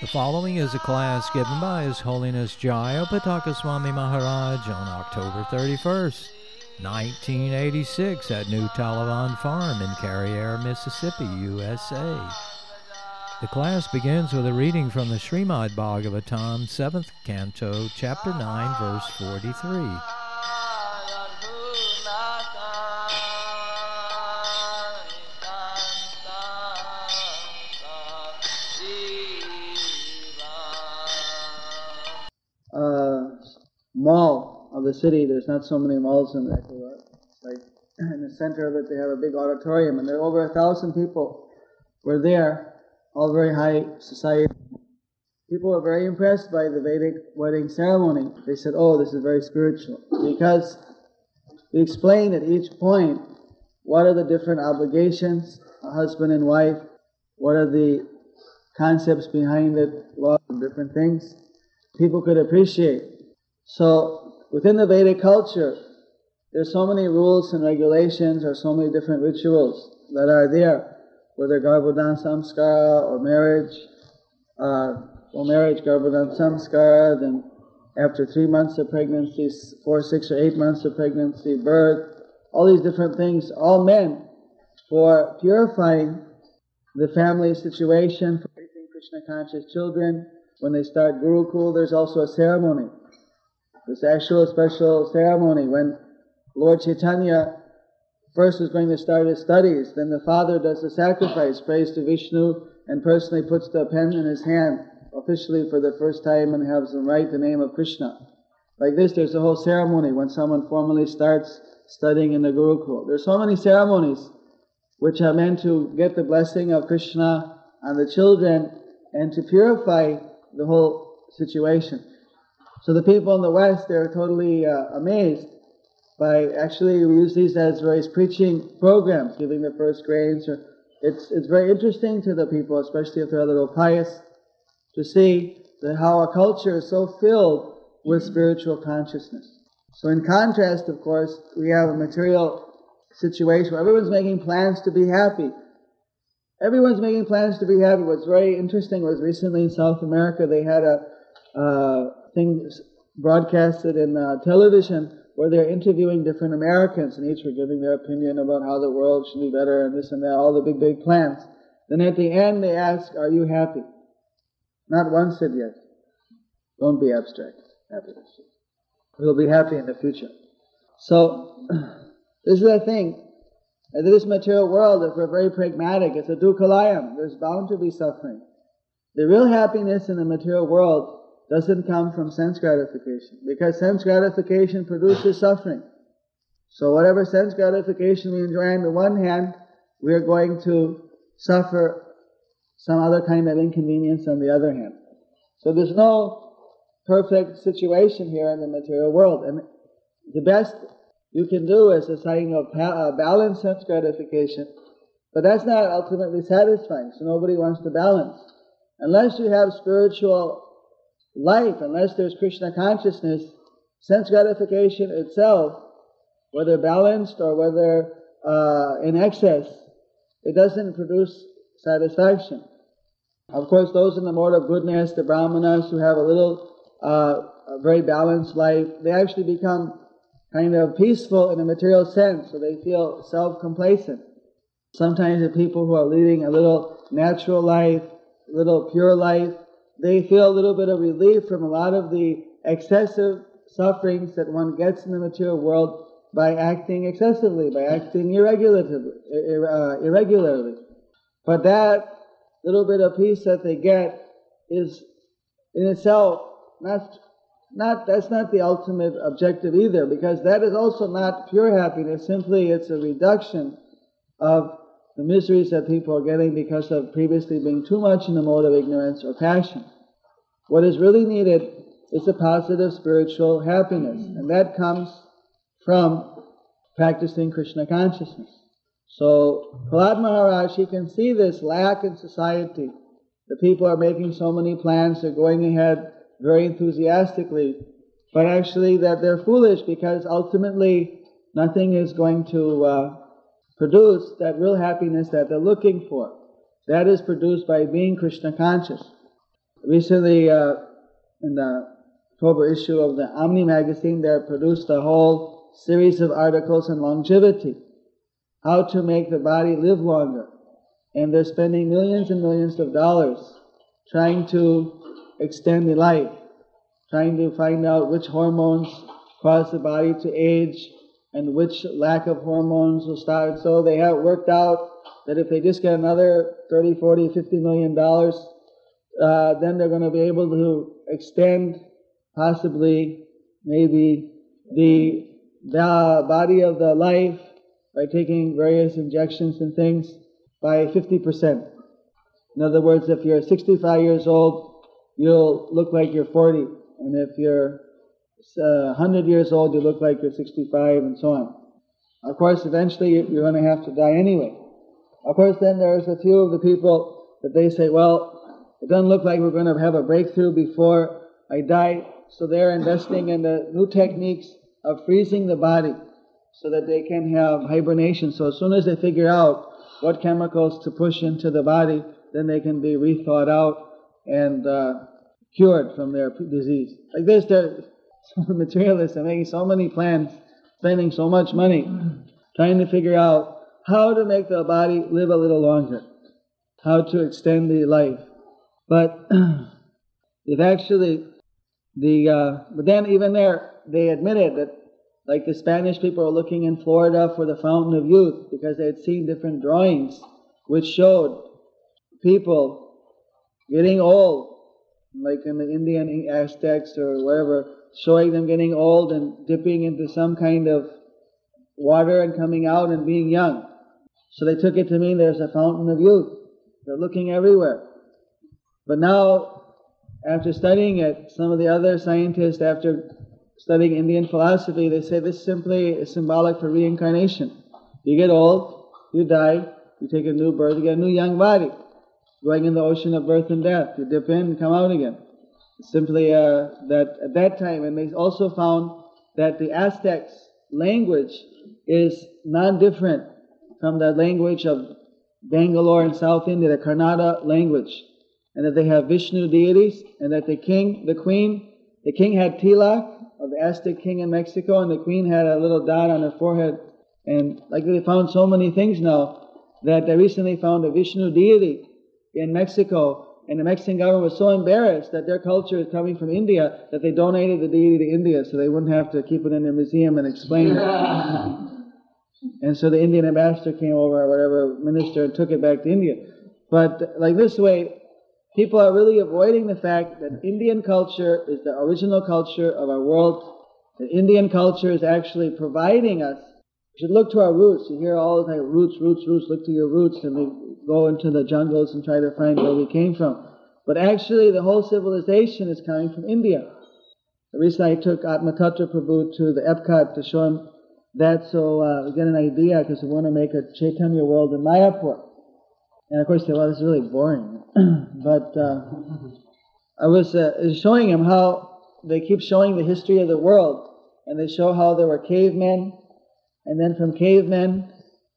The following is a class given by His Holiness Jayapataka Swami Maharaj on October 31st, 1986 at New Talavan Farm in Carriere, Mississippi, USA. The class begins with a reading from the Srimad Bhagavatam, 7th Canto, Chapter 9, verse 43. The city. There's not so many malls in Ecuador. Like in the center of it, they have a big auditorium, and there are over a thousand people were there, all very high society. People were very impressed by the Vedic wedding ceremony. They said, "Oh, this is very spiritual," because we explained at each point what are the different obligations, a husband and wife, what are the concepts behind it, laws different things people could appreciate. So within the Vedic culture, there's so many rules and regulations or so many different rituals that are there, whether Garbhodan Samskara or marriage, uh, well marriage, Garbhodan Samskara, then after three months of pregnancy, four, six or eight months of pregnancy, birth, all these different things, all meant for purifying the family situation, for raising Krishna conscious children, when they start Gurukul, there's also a ceremony. This actual special ceremony when Lord Chaitanya first is going to start his studies, then the father does the sacrifice, prays to Vishnu, and personally puts the pen in his hand officially for the first time and has him write the name of Krishna. Like this, there's a whole ceremony when someone formally starts studying in the Gurukul. There's so many ceremonies which are meant to get the blessing of Krishna on the children and to purify the whole situation. So the people in the West, they're totally uh, amazed by actually we use these as various preaching programs, giving the first grains. Or it's it's very interesting to the people, especially if they're a little pious, to see that how a culture is so filled with spiritual consciousness. So in contrast, of course, we have a material situation where everyone's making plans to be happy. Everyone's making plans to be happy. What's very interesting was recently in South America they had a uh, thing broadcasted in uh, television where they're interviewing different Americans and each were giving their opinion about how the world should be better and this and that, all the big, big plans. Then at the end they ask, are you happy? Not one said yes. Don't be abstract. Happiness. We'll be happy in the future. So, this is the thing. In this material world, if we're very pragmatic, it's a dukhalayam. There's bound to be suffering. The real happiness in the material world doesn't come from sense gratification, because sense gratification produces suffering. So whatever sense gratification we enjoy on the one hand, we are going to suffer some other kind of inconvenience on the other hand. So there's no perfect situation here in the material world. And the best you can do as a sign of uh, balanced sense gratification, but that's not ultimately satisfying, so nobody wants to balance. Unless you have spiritual life, unless there's Krishna consciousness, sense gratification itself, whether balanced or whether uh, in excess, it doesn't produce satisfaction. Of course, those in the mode of goodness, the brahmanas who have a little, uh, a very balanced life, they actually become kind of peaceful in a material sense, so they feel self-complacent. Sometimes the people who are leading a little natural life, a little pure life, they feel a little bit of relief from a lot of the excessive sufferings that one gets in the material world by acting excessively, by acting irregularly. Uh, irregularly. But that little bit of peace that they get is in itself not not that's not the ultimate objective either, because that is also not pure happiness. Simply, it's a reduction of the miseries that people are getting because of previously being too much in the mode of ignorance or passion. What is really needed is a positive spiritual happiness, and that comes from practicing Krishna consciousness. So Prahlad Maharaj, he can see this lack in society. The people are making so many plans, they're going ahead very enthusiastically, but actually that they're foolish because ultimately nothing is going to uh, produce that real happiness that they're looking for. That is produced by being Krishna conscious. Recently, uh, in the October issue of the Omni magazine, they produced a whole series of articles on longevity, how to make the body live longer. And they're spending millions and millions of dollars trying to extend the life, trying to find out which hormones cause the body to age and which lack of hormones will start. So they have worked out that if they just get another 30, 40, 50 million dollars, uh, then they're going to be able to extend possibly maybe the, the body of the life by taking various injections and things by 50%. In other words, if you're 65 years old, you'll look like you're 40. And if you're uh, 100 years old, you look like you're 65 and so on. Of course, eventually you're going to have to die anyway. Of course, then there's a few of the people that they say, well, it doesn't look like we're going to have a breakthrough before I die. So they're investing in the new techniques of freezing the body so that they can have hibernation. So as soon as they figure out what chemicals to push into the body, then they can be rethought out and uh, cured from their disease. Like this, they're materialists are making so many plans, spending so much money, trying to figure out how to make the body live a little longer, how to extend the life. But if actually the uh, but then even there they admitted that like the Spanish people were looking in Florida for the fountain of youth because they had seen different drawings which showed people getting old, like in the Indian Aztecs or whatever, showing them getting old and dipping into some kind of water and coming out and being young. So they took it to mean there's a fountain of youth. They're looking everywhere. But now, after studying it, some of the other scientists, after studying Indian philosophy, they say this simply is symbolic for reincarnation. You get old, you die, you take a new birth, you get a new young body. Going in the ocean of birth and death, you dip in and come out again. Simply uh, that at that time, and they also found that the Aztecs' language is non-different from the language of Bangalore in South India, the Kannada language and that they have Vishnu deities, and that the king, the queen, the king had tilak of the Aztec king in Mexico, and the queen had a little dot on her forehead. And like they found so many things now that they recently found a Vishnu deity in Mexico, and the Mexican government was so embarrassed that their culture is coming from India that they donated the deity to India so they wouldn't have to keep it in their museum and explain it. and so the Indian ambassador came over, or whatever minister, and took it back to India. But like this way, people are really avoiding the fact that Indian culture is the original culture of our world. The Indian culture is actually providing us. We should look to our roots. You hear all the time, roots, roots, roots, look to your roots, and we go into the jungles and try to find where we came from. But actually, the whole civilization is coming from India. Recently, I took Atmatattva Prabhu to the Epcot to show him that so uh, we get an idea because we want to make a Chaitanya world in Mayapur. And of course, they well, this is really boring. but uh, I was uh, showing him how they keep showing the history of the world, and they show how there were cavemen, and then from cavemen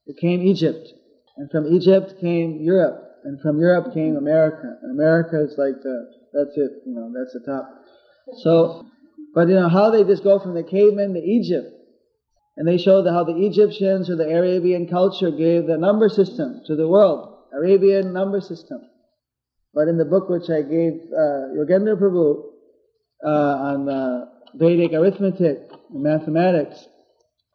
it came Egypt, and from Egypt came Europe, and from Europe came America. And America is like the that's it, you know, that's the top. So, but you know how they just go from the cavemen to Egypt, and they show how the Egyptians or the Arabian culture gave the number system to the world. Arabian number system. But in the book which I gave uh, Yogendra Prabhu uh, on uh, Vedic arithmetic and mathematics,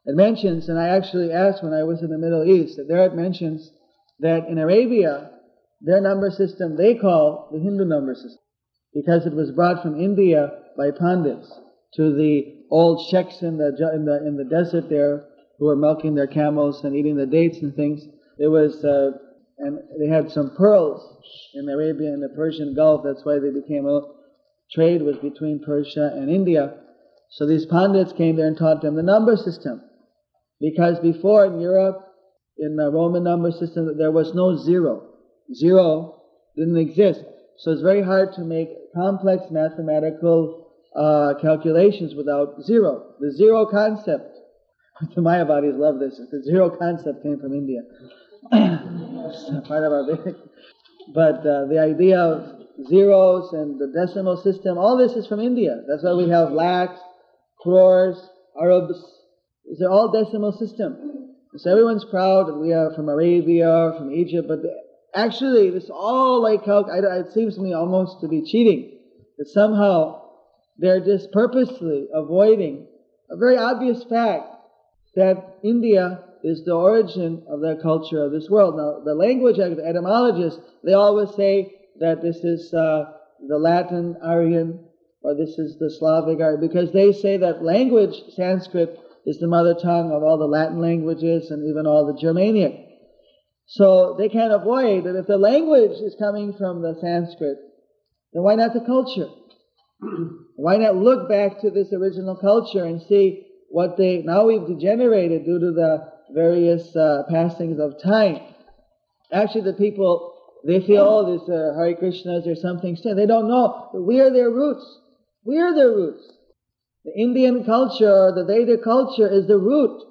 it mentions, and I actually asked when I was in the Middle East, that there it mentions that in Arabia, their number system they call the Hindu number system because it was brought from India by Pandits to the old sheikhs in the, in the, in the desert there who were milking their camels and eating the dates and things. It was uh, and they had some pearls in Arabia and the Persian Gulf. That's why they became a trade was between Persia and India. So these pandits came there and taught them the number system. Because before in Europe, in the Roman number system, there was no zero. Zero didn't exist. So it's very hard to make complex mathematical uh, calculations without zero. The zero concept, the Mayavadis love this, the zero concept came from India. part of our big. But uh, the idea of zeros and the decimal system, all this is from India. That's why we have lakhs, crores, arabs. These are all decimal system. So everyone's proud that we are from Arabia, from Egypt, but actually this all like how it seems to me almost to be cheating. That somehow they're just purposely avoiding a very obvious fact that India is the origin of the culture of this world. Now, the language the etymologists, they always say that this is uh, the Latin Aryan or this is the Slavic Aryan because they say that language, Sanskrit, is the mother tongue of all the Latin languages and even all the Germanic. So they can't avoid that if the language is coming from the Sanskrit, then why not the culture? why not look back to this original culture and see what they, now we've degenerated due to the various uh, passings of time. Actually, the people, they feel, oh, this uh, Hare Krishnas or something. They don't know. We are their roots. We are their roots. The Indian culture, the Vedic culture is the root.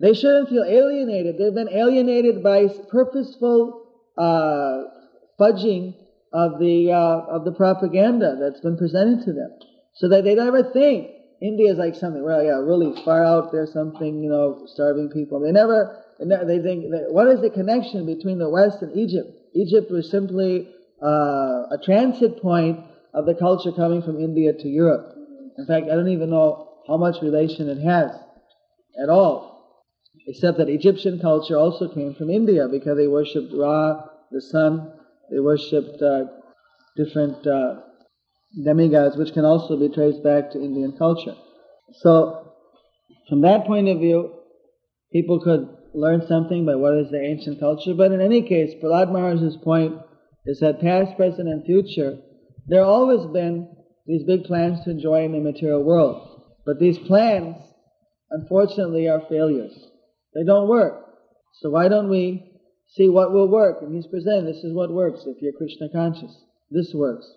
They shouldn't feel alienated. They've been alienated by purposeful uh, fudging of the uh, of the propaganda that's been presented to them, so that they never think India is like something, well, yeah, really far out there, something, you know, starving people. They never, they think, that, what is the connection between the West and Egypt? Egypt was simply uh, a transit point of the culture coming from India to Europe. In fact, I don't even know how much relation it has at all, except that Egyptian culture also came from India because they worshipped Ra, the sun, they worshipped uh, different uh, demigods, which can also be traced back to Indian culture. So, from that point of view, people could learn something by what is the ancient culture. But in any case, Prahlad Maharaj's point is that past, present, and future, there always been these big plans to enjoy in the material world. But these plans, unfortunately, are failures. They don't work. So why don't we see what will work? And he's presenting this is what works if you're Krishna conscious. This works.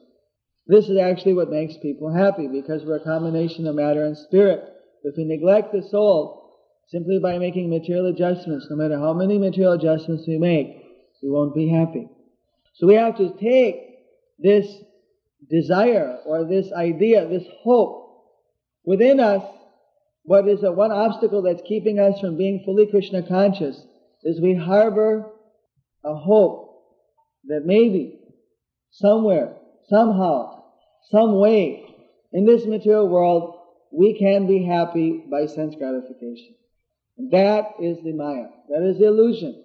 This is actually what makes people happy because we're a combination of matter and spirit. If we neglect the soul simply by making material adjustments, no matter how many material adjustments we make, we won't be happy. So we have to take this desire or this idea, this hope within us. What is the one obstacle that's keeping us from being fully Krishna conscious is we harbor a hope that maybe somewhere somehow, some way, in this material world, we can be happy by sense gratification. That is the Maya. That is the illusion.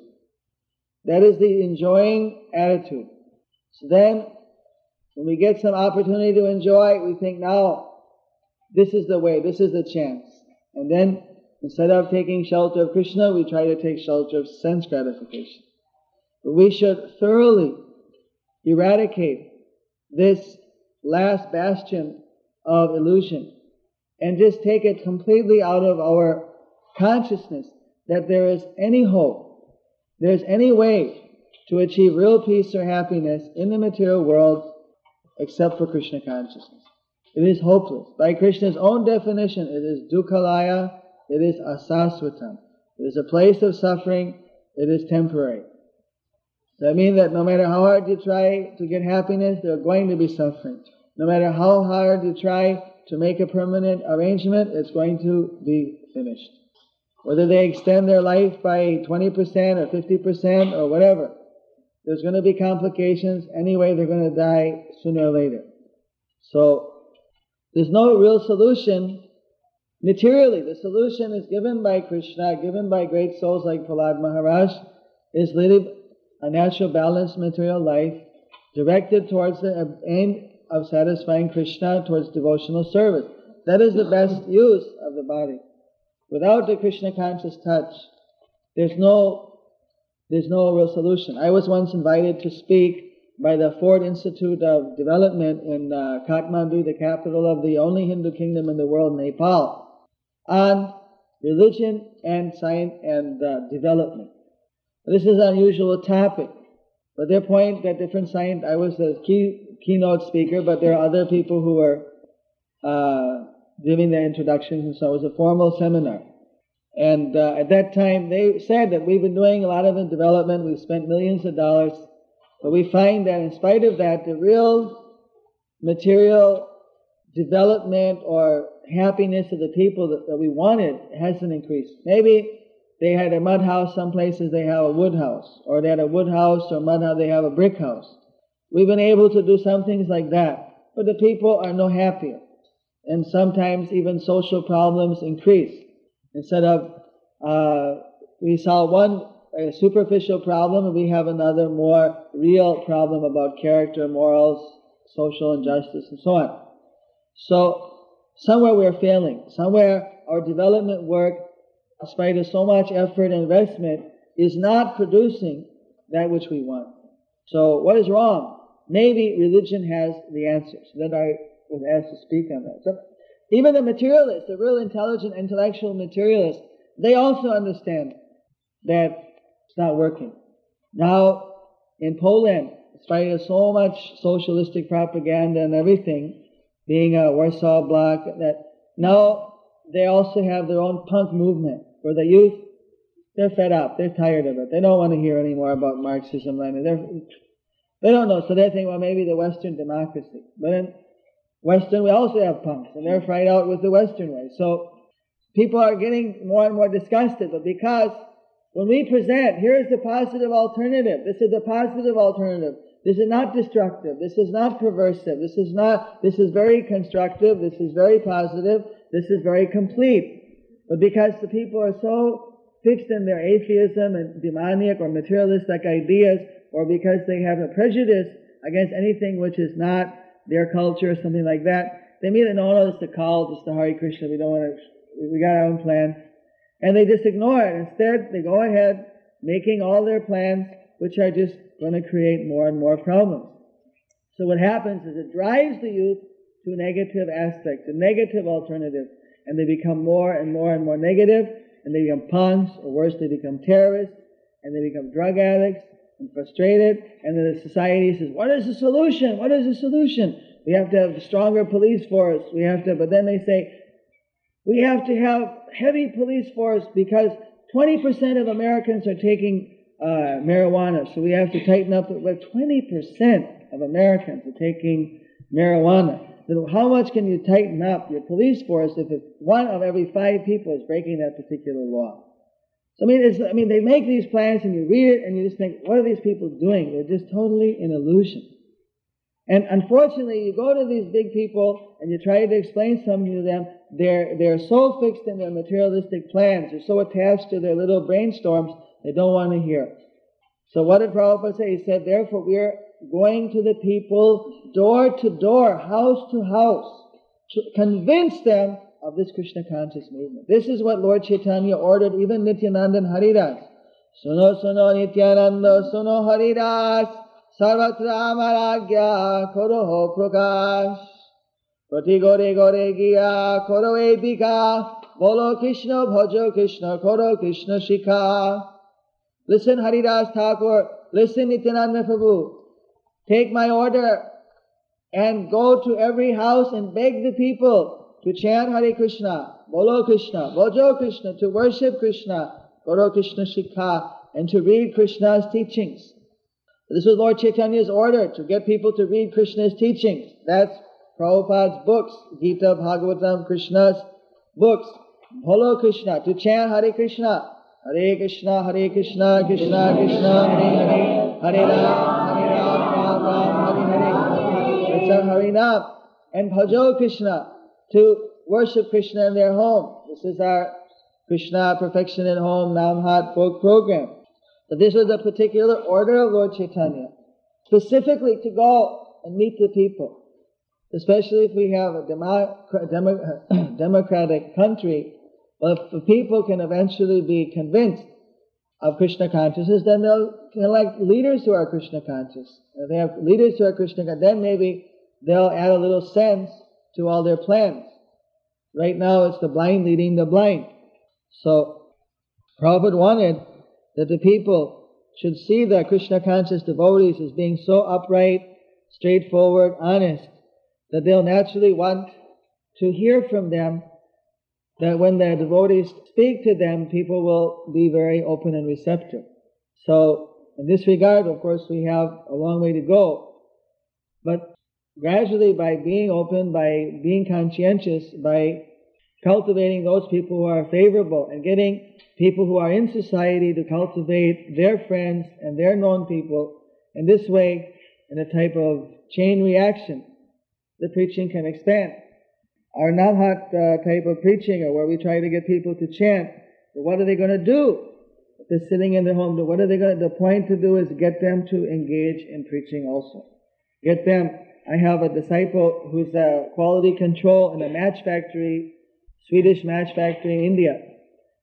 That is the enjoying attitude. So then, when we get some opportunity to enjoy, we think, now, this is the way, this is the chance. And then, instead of taking shelter of Krishna, we try to take shelter of sense gratification. But we should thoroughly eradicate this last bastion of illusion and just take it completely out of our consciousness that there is any hope, there's any way to achieve real peace or happiness in the material world except for Krishna consciousness. It is hopeless. By Krishna's own definition, it is dukkhalaya, it is asasvatam. It is a place of suffering, it is temporary. That means that no matter how hard you try to get happiness, there are going to be suffering. No matter how hard you try to make a permanent arrangement, it's going to be finished. Whether they extend their life by 20% or 50% or whatever, there's going to be complications. Anyway, they're going to die sooner or later. So, there's no real solution materially. The solution is given by Krishna, given by great souls like Prahlad Maharaj, is really a natural balanced material life directed towards the aim of satisfying Krishna towards devotional service. That is the best use of the body. Without the Krishna conscious touch, there's no, there's no real solution. I was once invited to speak by the Ford Institute of Development in uh, Kathmandu, the capital of the only Hindu kingdom in the world, Nepal, on religion and science and uh, development. This is an unusual topic. But their point that different science, I was the key, keynote speaker, but there are other people who were uh, giving the introductions, and so it was a formal seminar. And uh, at that time, they said that we've been doing a lot of development, we've spent millions of dollars, but we find that in spite of that, the real material development or happiness of the people that, that we wanted hasn't increased. Maybe they had a mud house, some places they have a wood house, or they had a wood house or mud house, they have a brick house. We've been able to do some things like that, but the people are no happier. And sometimes even social problems increase. Instead of, uh, we solve one superficial problem, and we have another more real problem about character, morals, social injustice, and so on. So, somewhere we're failing. Somewhere our development work in spite of so much effort and investment, is not producing that which we want. So what is wrong? Maybe religion has the answers. Then I was asked to speak on that. So even the materialists, the real intelligent intellectual materialists, they also understand that it's not working. Now, in Poland, in spite of so much socialistic propaganda and everything, being a Warsaw Bloc, that now they also have their own punk movement for the youth. They're fed up. They're tired of it. They don't want to hear any more about Marxism. Lenin. They're, they don't know. So they think, well, maybe the Western democracy. But in Western, we also have punks, and they're fried out with the Western way. So people are getting more and more disgusted. But because when we present, here is the positive alternative. This is the positive alternative. This is not destructive. This is not perversive. This is not, this is very constructive. This is very positive. This is very complete. But because the people are so fixed in their atheism and demoniac or materialistic ideas, or because they have a prejudice against anything which is not their culture or something like that, they immediately know, no, no it's the cult, it's the Hare Krishna, we don't want to, we got our own plan. And they just ignore it. Instead, they go ahead making all their plans, which are just going to create more and more problems. So what happens is it drives the youth to negative aspect, a negative alternative and they become more and more and more negative, and they become punks, or worse, they become terrorists, and they become drug addicts, and frustrated, and then the society says, what is the solution? What is the solution? We have to have stronger police force. We have to, but then they say, we have to have heavy police force because 20% of Americans are taking uh, marijuana, so we have to tighten up. But 20% of Americans are taking marijuana how much can you tighten up your police force if one of every five people is breaking that particular law? So I mean, I mean, they make these plans and you read it and you just think, what are these people doing? They're just totally in illusion. And unfortunately, you go to these big people and you try to explain something to them. They're, they're so fixed in their materialistic plans. They're so attached to their little brainstorms, they don't want to hear. So what did Prabhupada say? He said, therefore, we're going to the people door to door, house to house, to convince them of this Krishna conscious movement. This is what Lord Chaitanya ordered even Nityananda and Haridas. Suno suno Nityananda, suno Haridas, sarvatra amaragya, koro ho prakash. Prati gore gore giya, koro edika, bolo Krishna, bhajo Krishna, koro Krishna shikha. Listen Haridas Thakur, listen Nityananda Prabhu, Take my order and go to every house and beg the people to chant Hare Krishna, Bolo Krishna, Bhajo Krishna, to worship Krishna, Guru Krishna Shikha, and to read Krishna's teachings. This was Lord Chaitanya's order to get people to read Krishna's teachings. That's Prabhupada's books, Gita, Bhagavatam, Krishna's books. Bolo Krishna, to chant Hare Krishna. Hare Krishna, Hare Krishna, Krishna Krishna, Hare Hare, Hare Rama, Hare Harinam and Bhajo Krishna to worship Krishna in their home. This is our Krishna Perfection in Home Namhat book program. But this was a particular order of Lord Chaitanya, specifically to go and meet the people. Especially if we have a demo, democratic country, well, if the people can eventually be convinced of Krishna consciousness, then they'll elect leaders who are Krishna conscious. If they have leaders who are Krishna conscious, then maybe they'll add a little sense to all their plans. Right now it's the blind leading the blind. So Prabhupada wanted that the people should see the Krishna conscious devotees as being so upright, straightforward, honest, that they'll naturally want to hear from them that when the devotees speak to them, people will be very open and receptive. So, in this regard, of course, we have a long way to go. But gradually, by being open, by being conscientious, by cultivating those people who are favorable and getting people who are in society to cultivate their friends and their known people, in this way, in a type of chain reaction, the preaching can expand. Our Namhat uh, type of preaching, or where we try to get people to chant, what are they going to do? If they're sitting in their home, what are they going to, the point to do is get them to engage in preaching also. Get them, I have a disciple who's a quality control in a match factory, Swedish match factory in India.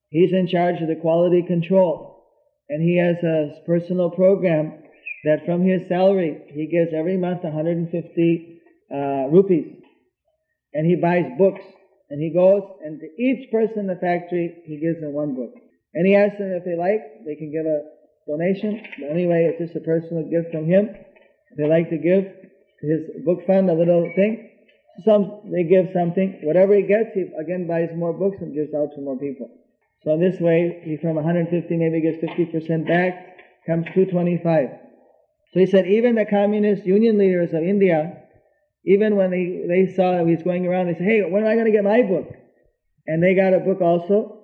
He's in charge of the quality control. And he has a personal program that from his salary, he gives every month 150 uh, rupees and he buys books. And he goes, and to each person in the factory, he gives them one book. And he asks them if they like, they can give a donation. But anyway, it's just a personal gift from him. If they like to give his book fund a little thing, some they give something. Whatever he gets, he again buys more books and gives out to more people. So this way, he from 150 maybe gets 50% back, comes 225. So he said even the communist union leaders of India even when they, they saw he was going around, they said, hey, when am I going to get my book? And they got a book also.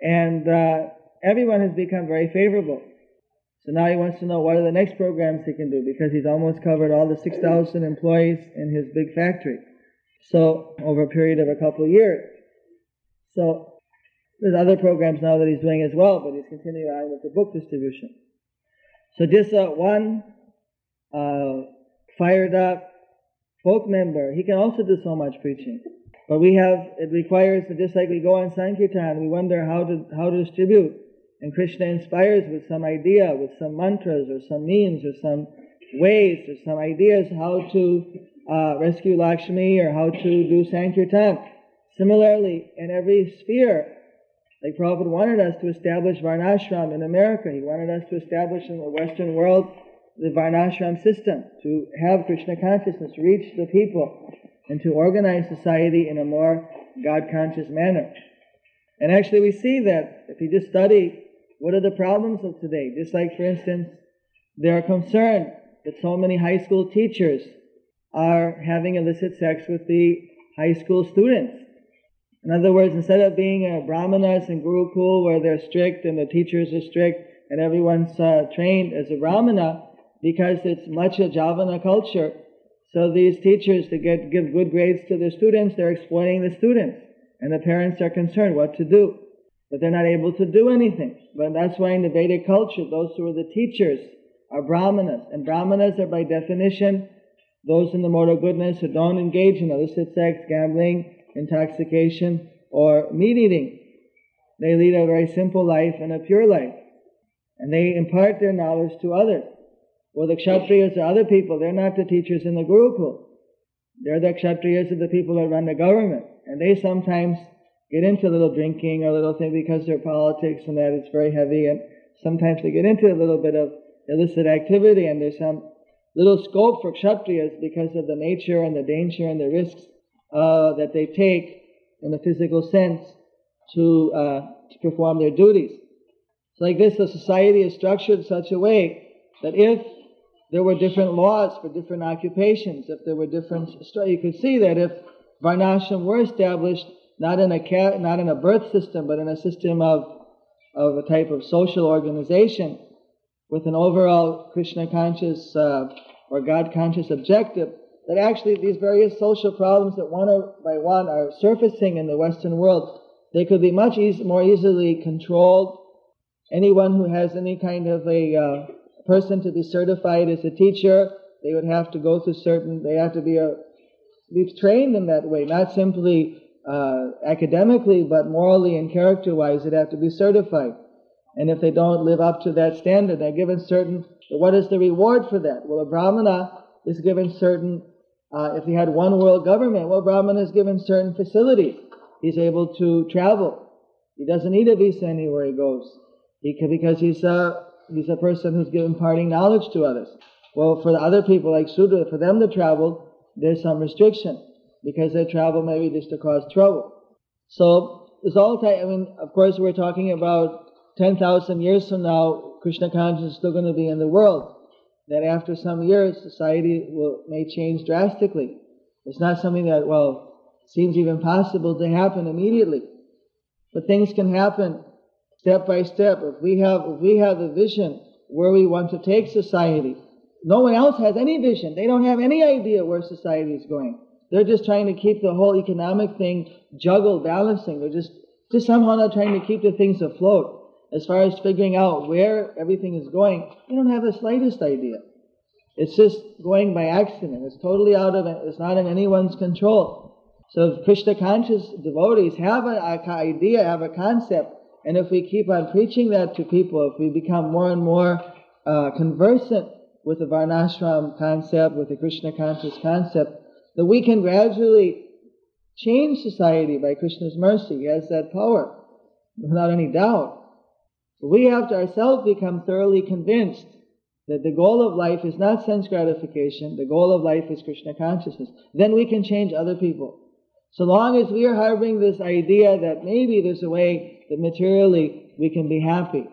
And uh, everyone has become very favorable. So now he wants to know what are the next programs he can do because he's almost covered all the 6,000 employees in his big factory. So over a period of a couple of years. So there's other programs now that he's doing as well, but he's continuing on with the book distribution. So just uh, one uh, fired up, folk member, he can also do so much preaching. But we have, it requires, that just like we go on Sankirtan, we wonder how to, how to distribute. And Krishna inspires with some idea, with some mantras or some means or some ways or some ideas how to uh, rescue Lakshmi or how to do Sankirtan. Similarly, in every sphere, like Prabhupada wanted us to establish Varnashram in America, he wanted us to establish in the Western world the Varnashram system, to have Krishna consciousness reach the people, and to organize society in a more God conscious manner. And actually, we see that if you just study what are the problems of today, just like, for instance, they are concerned that so many high school teachers are having illicit sex with the high school students. In other words, instead of being a brahmanas and gurukul where they're strict and the teachers are strict and everyone's uh, trained as a brahmana, because it's much a Javana culture. So these teachers, to get give good grades to their students, they're exploiting the students. And the parents are concerned what to do. But they're not able to do anything. But that's why in the Vedic culture, those who are the teachers are brahmanas. And brahmanas are by definition those in the mode of goodness who don't engage in illicit sex, gambling, intoxication, or meat eating. They lead a very simple life and a pure life. And they impart their knowledge to others. Well, the Kshatriyas are other people. They're not the teachers in the Gurukul. They're the Kshatriyas of the people that run the government. And they sometimes get into a little drinking or a little thing because their politics and that it's very heavy. And sometimes they get into a little bit of illicit activity and there's some little scope for Kshatriyas because of the nature and the danger and the risks uh, that they take in the physical sense to, uh, to perform their duties. So like this, the society is structured in such a way that if there were different laws for different occupations, if there were different, you could see that if Varnashram were established not in a not in a birth system, but in a system of of a type of social organization with an overall Krishna conscious uh, or God conscious objective, that actually these various social problems that one by one are surfacing in the Western world, they could be much easy, more easily controlled. Anyone who has any kind of a uh, person to be certified as a teacher, they would have to go through certain, they have to be a, be trained in that way, not simply uh, academically, but morally and character-wise, they'd have to be certified. And if they don't live up to that standard, they're given certain, what is the reward for that? Well, a brahmana is given certain, uh, if he had one world government, well, brahmana is given certain facilities. He's able to travel. He doesn't need a visa anywhere he goes. He can, because he's a he's a person who's given imparting knowledge to others. Well, for the other people like Sudra, for them to travel, there's some restriction because they travel maybe just to cause trouble. So it's all time. I mean, of course, we're talking about 10,000 years from now, Krishna consciousness is still going to be in the world. That after some years, society will may change drastically. It's not something that well seems even possible to happen immediately, but things can happen step by step. If we have if we have the vision where we want to take society, no one else has any vision. They don't have any idea where society is going. They're just trying to keep the whole economic thing juggled, balancing. They're just just somehow not trying to keep the things afloat as far as figuring out where everything is going, you don't have the slightest idea. It's just going by accident. It's totally out of it. It's not in anyone's control. So if Krishna conscious devotees have an idea, have a concept, and if we keep on preaching that to people, if we become more and more uh, conversant with the Varnashram concept, with the Krishna conscious concept, that we can gradually change society by Krishna's mercy. He has that power, without any doubt. We have to ourselves become thoroughly convinced that the goal of life is not sense gratification, the goal of life is Krishna consciousness. Then we can change other people. So long as we are harboring this idea that maybe there's a way that materially we can be happy,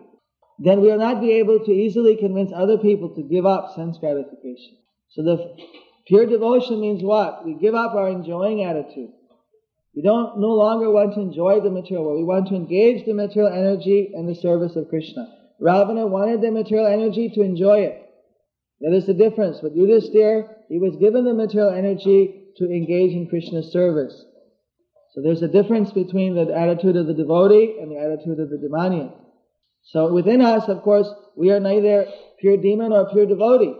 then we will not be able to easily convince other people to give up sense gratification. So the pure devotion means what? We give up our enjoying attitude. We don't no longer want to enjoy the material world. We want to engage the material energy in the service of Krishna. Ravana wanted the material energy to enjoy it. That is the difference. But Yudhisthira, he was given the material energy to engage in Krishna's service. So there's a difference between the attitude of the devotee and the attitude of the demoniac. So within us, of course, we are neither pure demon or pure devotee.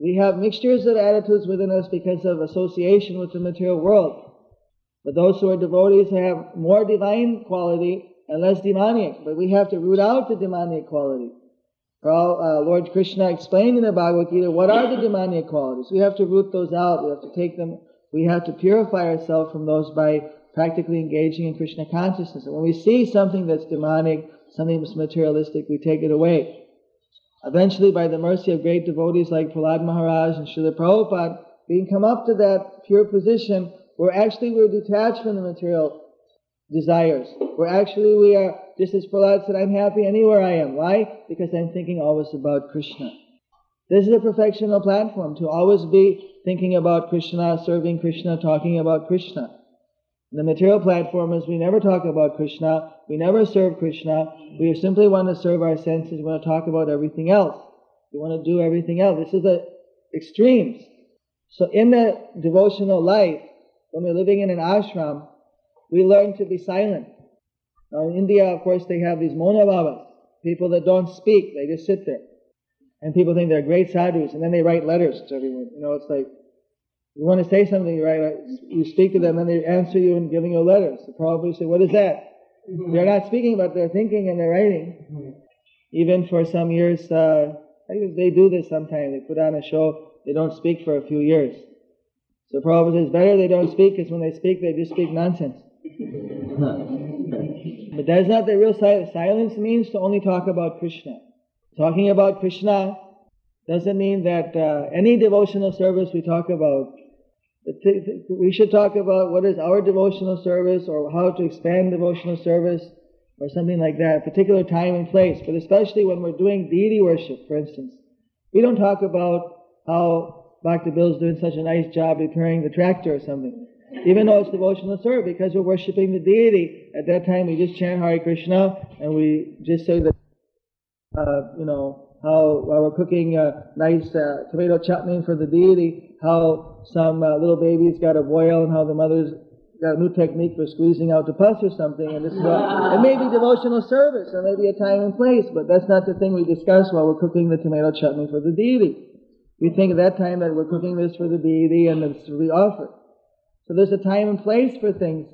We have mixtures of attitudes within us because of association with the material world. But those who are devotees have more divine quality and less demoniac. But we have to root out the demoniac quality. Uh, Lord Krishna explained in the Bhagavad Gita what are the demoniac qualities. We have to root those out. We have to take them. We have to purify ourselves from those by practically engaging in Krishna consciousness. And when we see something that's demonic, something that's materialistic, we take it away. Eventually, by the mercy of great devotees like Prahlad Maharaj and Srila Prabhupada, we can come up to that pure position where actually we're detached from the material desires. Where actually we are, just as Prahlad said, I'm happy anywhere I am. Why? Because I'm thinking always about Krishna. This is a perfectional platform, to always be thinking about Krishna, serving Krishna, talking about Krishna. The material platform is we never talk about Krishna, we never serve Krishna, we simply want to serve our senses, we want to talk about everything else. We want to do everything else. This is the extremes. So in the devotional life, when we're living in an ashram, we learn to be silent. Now in India, of course, they have these Mauna Babas, people that don't speak, they just sit there. And people think they're great sadhus, and then they write letters to everyone. You know, it's like, you want to say something, you write, you speak to them, and they answer you and giving you letters. So probably say, what is that? Mm-hmm. They're not speaking, but they're thinking and they're writing. Mm-hmm. Even for some years, uh, they do this sometimes. They put on a show, they don't speak for a few years. So Prabhupada says, better they don't speak because when they speak, they just speak nonsense. but that's not the real silence. Silence means to only talk about Krishna. Talking about Krishna doesn't mean that uh, any devotional service we talk about, we should talk about what is our devotional service or how to expand devotional service or something like that, a particular time and place. But especially when we're doing deity worship, for instance, we don't talk about how Dr. Bill's doing such a nice job repairing the tractor or something. Even though it's devotional service, because we're worshiping the deity, at that time we just chant Hare Krishna and we just say that, uh, you know, how while we're cooking a nice uh, tomato chutney for the deity, how some uh, little baby's got a boil and how the mother's got a new technique for squeezing out the pus or something, and this is it may be devotional service, or maybe a time and place, but that's not the thing we discuss while we're cooking the tomato chutney for the deity. We think at that time that we're cooking this for the deity and it's to be offered. So there's a time and place for things.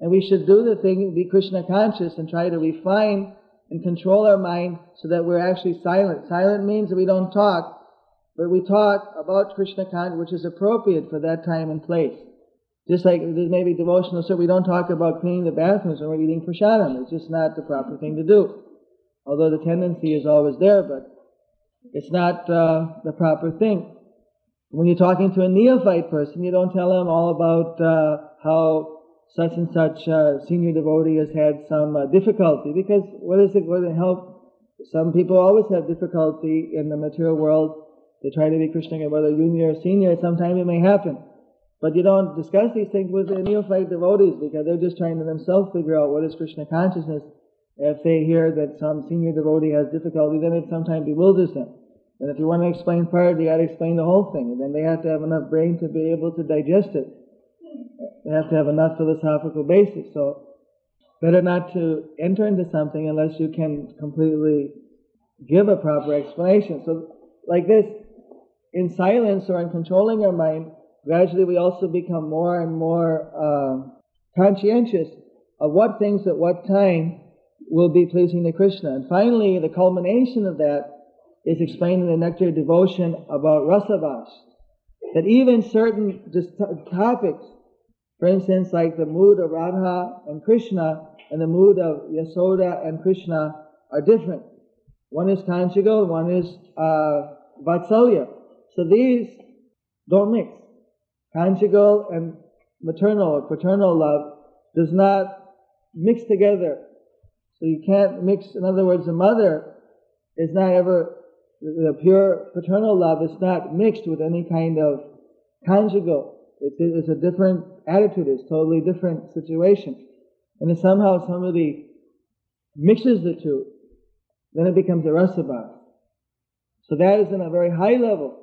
And we should do the thing, be Krishna conscious and try to refine and control our mind so that we're actually silent. Silent means that we don't talk, but we talk about Krishna consciousness, which is appropriate for that time and place. Just like there's maybe devotional so we don't talk about cleaning the bathrooms when we're eating prasadam. It's just not the proper thing to do. Although the tendency is always there, but It's not uh, the proper thing. When you're talking to a neophyte person, you don't tell them all about uh, how such and such uh, senior devotee has had some uh, difficulty, because what is it going to help? Some people always have difficulty in the material world. They try to be Krishna, whether junior or senior, sometimes it may happen. But you don't discuss these things with the neophyte devotees because they're just trying to themselves figure out what is Krishna consciousness. If they hear that some senior devotee has difficulty, then it sometimes bewilders them. And if you want to explain part, you got to explain the whole thing. And then they have to have enough brain to be able to digest it. They have to have enough philosophical basis. So, better not to enter into something unless you can completely give a proper explanation. So, like this, in silence or in controlling our mind, gradually we also become more and more uh, conscientious of what things at what time will be pleasing to Krishna. And finally, the culmination of that is explained in the Nectar of Devotion about Rasavas. That even certain topics, for instance, like the mood of Radha and Krishna and the mood of Yasoda and Krishna are different. One is conjugal, one is uh, vatsalya. So these don't mix. Conjugal and maternal or paternal love does not mix together. So you can't mix, in other words, the mother is not ever, the pure paternal love is not mixed with any kind of conjugal. It is a different attitude, it's totally different situation. And if somehow somebody mixes the two, then it becomes a rasabha. So that is in a very high level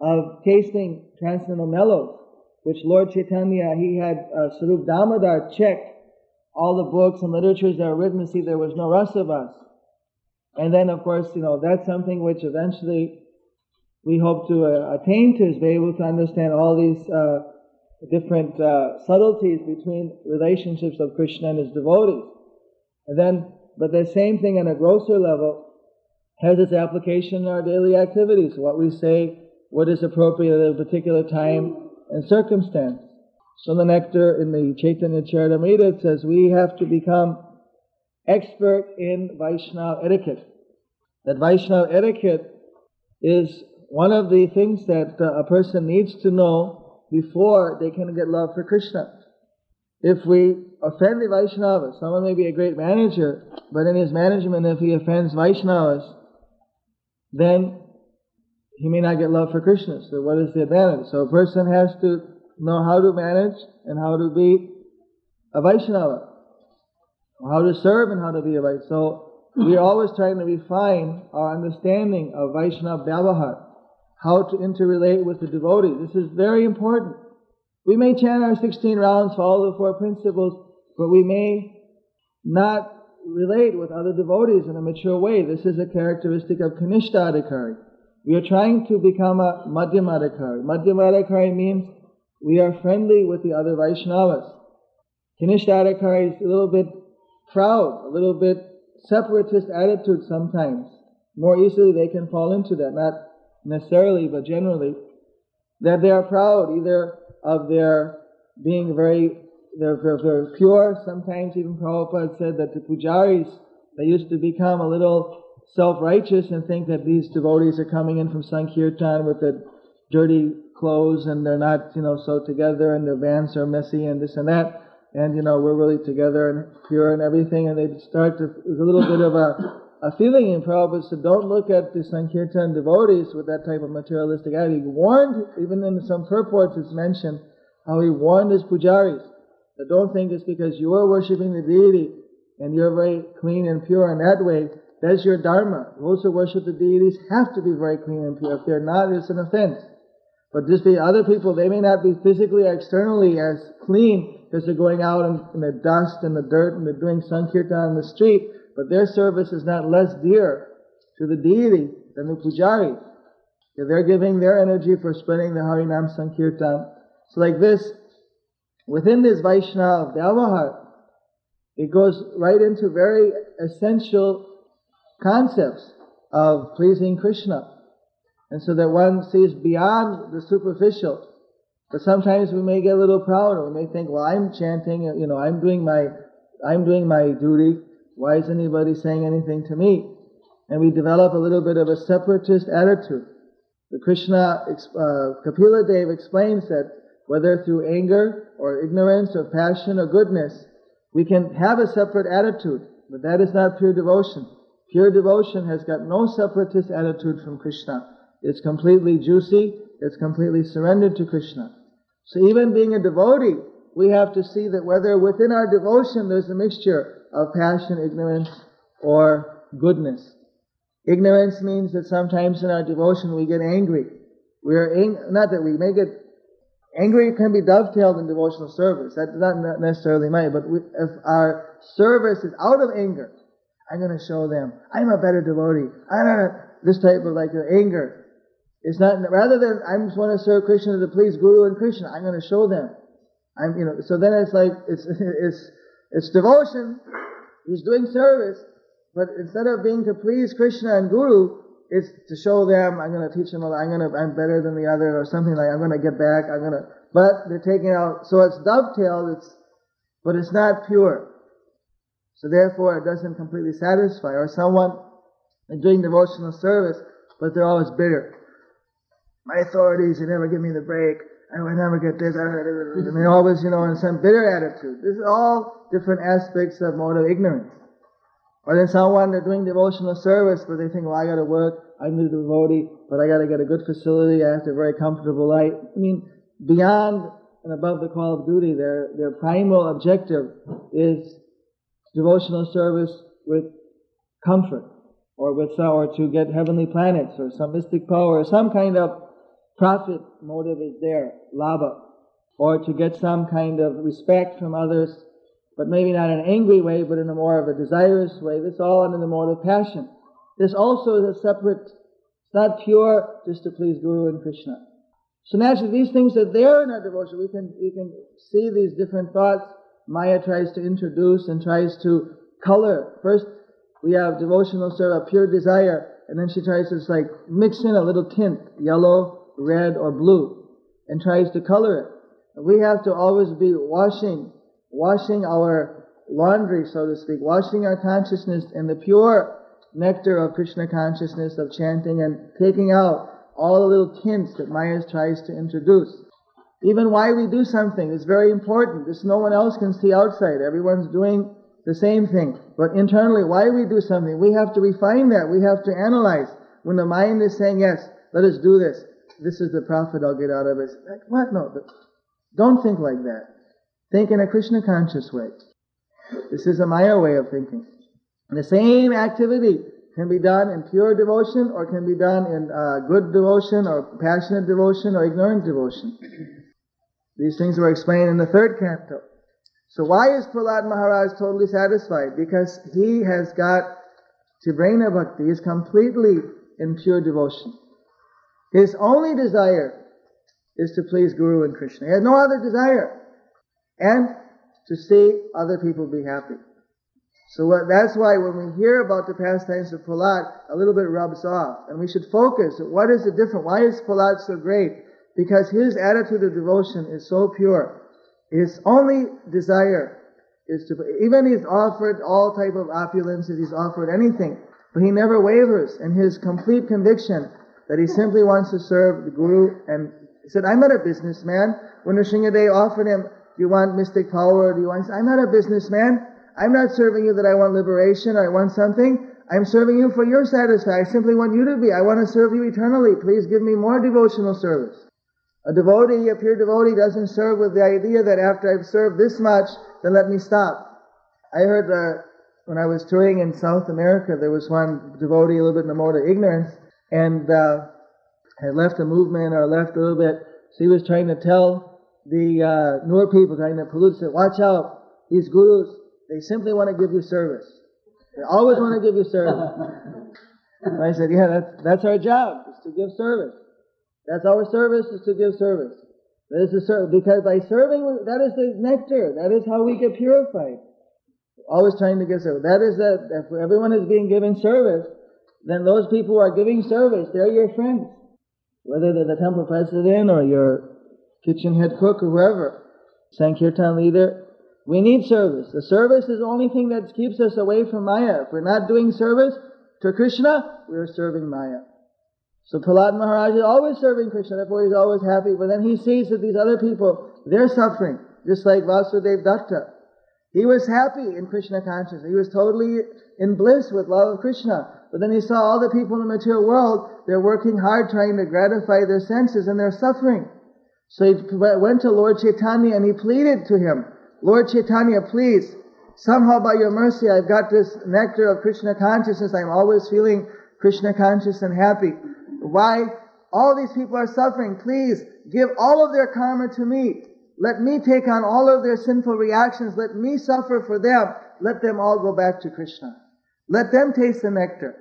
of tasting transcendental mellows, which Lord Chaitanya, he had uh, Swarup Damodar checked all the books and literatures that were written to see there was no rasavas. And then, of course, you know, that's something which eventually we hope to uh, attain to, is be able to understand all these uh, different uh, subtleties between relationships of Krishna and his devotees. And then, but the same thing on a grosser level has its application in our daily activities. What we say what is appropriate at a particular time and circumstance. So the nectar in the Chaitanya Charitamrita says we have to become expert in Vaishnava etiquette. That Vaishnava etiquette is one of the things that uh, a person needs to know before they can get love for Krishna. If we offend the Vaishnavas, someone may be a great manager, but in his management, if he offends Vaishnavas, then he may not get love for Krishna. So what is the advantage? So a person has to know how to manage and how to be a Vaishnava. How to serve and how to be a Vaishnava. So we are always trying to refine our understanding of Vaishnava Vyavahar. How to interrelate with the devotee. This is very important. We may chant our 16 rounds, follow the four principles, but we may not relate with other devotees in a mature way. This is a characteristic of Kanishta we are trying to become a Madhyamadhikari. Madhyamadhikari means we are friendly with the other Vaishnavas. Kanishadikari is a little bit proud, a little bit separatist attitude sometimes. More easily they can fall into that, not necessarily, but generally. That they are proud either of their being very, they're, they're, they're pure. Sometimes even Prabhupada said that the pujaris, they used to become a little self-righteous and think that these devotees are coming in from Sankirtan with the dirty clothes and they're not, you know, so together and their vans are messy and this and that. And, you know, we're really together and pure and everything. And they start to, there's a little bit of a, a feeling in Prabhupada so don't look at the Sankirtan devotees with that type of materialistic attitude. He warned, even in some purports it's mentioned, how he warned his pujaris that don't think it's because you are worshipping the deity and you're very clean and pure in that way that's your dharma. Those who worship the deities have to be very clean and pure. If they're not, it's an offense. But just the other people, they may not be physically, or externally as clean because they're going out in, in, the dust and the dirt and they're doing sankirtan on the street, but their service is not less dear to the deity than the pujari. They're giving their energy for spreading the Harinam Sankirtan. So like this, within this Vaishnava Vyavahar, it goes right into very essential concepts of pleasing Krishna. And so that one sees beyond the superficial. But sometimes we may get a little proud. Or we may think, well, I'm chanting, you know, I'm doing my, I'm doing my duty. Why is anybody saying anything to me? and we develop a little bit of a separatist attitude. The Krishna, uh, Kapila Dev explains that whether through anger or ignorance or passion or goodness, we can have a separate attitude, but that is not pure devotion. Pure devotion has got no separatist attitude from Krishna. It's completely juicy, it's completely surrendered to Krishna. So even being a devotee, we have to see that whether within our devotion there's a mixture of passion, ignorance, or goodness. Ignorance means that sometimes in our devotion we get angry. We are ang- not that we may get angry It can be dovetailed in devotional service. That's not necessarily mean. but we, if our service is out of anger, I'm going to show them I'm a better devotee. I'm not a, this type of like anger. It's not rather than I just want to serve Krishna to please Guru and Krishna. I'm going to show them. I'm you know. So then it's like it's it's it's devotion. He's doing service, but instead of being to please Krishna and Guru, it's to show them, I'm going to teach them, I'm going to, I'm better than the other, or something like, I'm going to get back, I'm going to, but they're taking out, so it's dovetailed, it's, but it's not pure. So therefore it doesn't completely satisfy. Or someone is doing devotional service, but they're always bitter. My authorities, they never give me the break. I never get this. I mean, always, you know, in some bitter attitude. This is all different aspects of motive ignorance. Or then someone, they're doing devotional service, but they think, well, I gotta work, I'm the devotee, but I gotta get a good facility, I have to very comfortable life. I mean, beyond and above the call of duty, their, their primal objective is devotional service with comfort, or with, or to get heavenly planets, or some mystic power, or some kind of profit motive is there, labha, or to get some kind of respect from others, but maybe not in an angry way, but in a more of a desirous way. This all under the mode of passion. This also is a separate, it's not pure just to please Guru and Krishna. So naturally, these things are there in our devotion. We can, we can see these different thoughts Maya tries to introduce and tries to color. First, we have devotional sort of pure desire, and then she tries to like mix in a little tint, yellow, red, or blue, and tries to color it. We have to always be washing washing our laundry, so to speak, washing our consciousness in the pure nectar of Krishna consciousness, of chanting, and taking out all the little tints that Maya tries to introduce. Even why we do something is very important. This no one else can see outside. Everyone's doing the same thing. But internally, why we do something, we have to refine that. We have to analyze. When the mind is saying, yes, let us do this. This is the profit I'll get out of it. Like, what? No. Don't think like that. Think in a Krishna conscious way. This is a Maya way of thinking. The same activity can be done in pure devotion or can be done in uh, good devotion or passionate devotion or ignorant devotion. These things were explained in the third canto. So why is Prahlad Maharaj totally satisfied? Because he has got Tibrena Bhakti, is completely in pure devotion. His only desire is to please Guru and Krishna. He has no other desire and to see other people be happy. So what, that's why when we hear about the pastimes of Prahlad, a little bit rubs off. And we should focus. What is the difference? Why is Prahlad so great? Because his attitude of devotion is so pure. His only desire is to, even he's offered all type of opulences, he's offered anything, but he never wavers in his complete conviction that he simply wants to serve the Guru and he said, I'm not a businessman. When Nrsingadev offered him do you want mystic power? Do you want, I'm not a businessman. I'm not serving you that I want liberation or I want something. I'm serving you for your satisfaction. I simply want you to be. I want to serve you eternally. Please give me more devotional service. A devotee, a pure devotee, doesn't serve with the idea that after I've served this much, then let me stop. I heard uh, when I was touring in South America, there was one devotee a little bit in the mode of ignorance, and uh, had left the movement or left a little bit. So he was trying to tell the uh, people trying to pollute said, watch out, these gurus, they simply want to give you service. They always want to give you service. I said, yeah, that's, that's our job, is to give service. That's our service, is to give service. That is the service, because by serving, that is the nectar. That is how we get purified. Always trying to give service. That is that, if everyone is being given service, then those people who are giving service, they're your friends. Whether they're the temple president or your kitchen head cook or whoever, Sankirtan leader, we need service. The service is the only thing that keeps us away from Maya. If we're not doing service, to Krishna, we are serving Maya. So Prahlad Maharaj is always serving Krishna, therefore he's always happy. But then he sees that these other people, they're suffering, just like Vasudev Datta. He was happy in Krishna consciousness. He was totally in bliss with love of Krishna. But then he saw all the people in the material world, they're working hard trying to gratify their senses and they're suffering. So he went to Lord Chaitanya and he pleaded to him, Lord Chaitanya, please, somehow by your mercy, I've got this nectar of Krishna consciousness. I'm always feeling Krishna conscious and happy. Why? All these people are suffering. Please give all of their karma to me. Let me take on all of their sinful reactions. Let me suffer for them. Let them all go back to Krishna. Let them taste the nectar.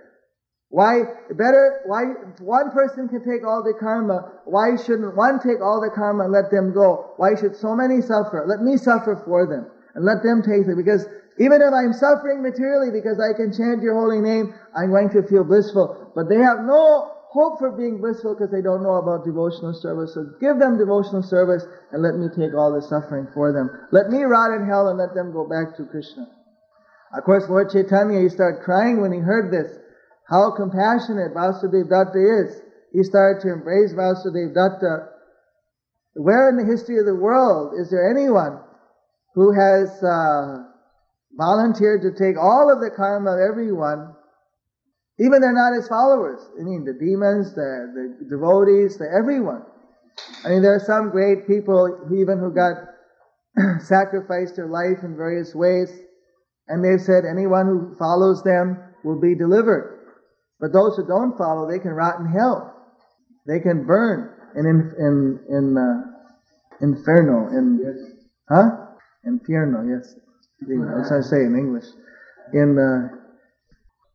Why better, why, one person can take all the karma, why shouldn't one take all the karma and let them go? Why should so many suffer? Let me suffer for them and let them taste it because even if I'm suffering materially because I can chant your holy name, I'm going to feel blissful. But they have no hope for being blissful because they don't know about devotional service. So give them devotional service and let me take all the suffering for them. Let me rot in hell and let them go back to Krishna. Of course, Lord Chaitanya, he started crying when he heard this how compassionate Vasudev Datta is. He started to embrace Vasudev Datta. Where in the history of the world is there anyone who has uh, volunteered to take all of the karma of everyone, even they're not his followers? I mean, the demons, the, the devotees, the everyone. I mean, there are some great people even who got sacrificed their life in various ways, and they've said anyone who follows them will be delivered. But those who don't follow, they can rot in hell. They can burn in in in, in uh, inferno in yes. huh inferno yes that's how I say in English in uh,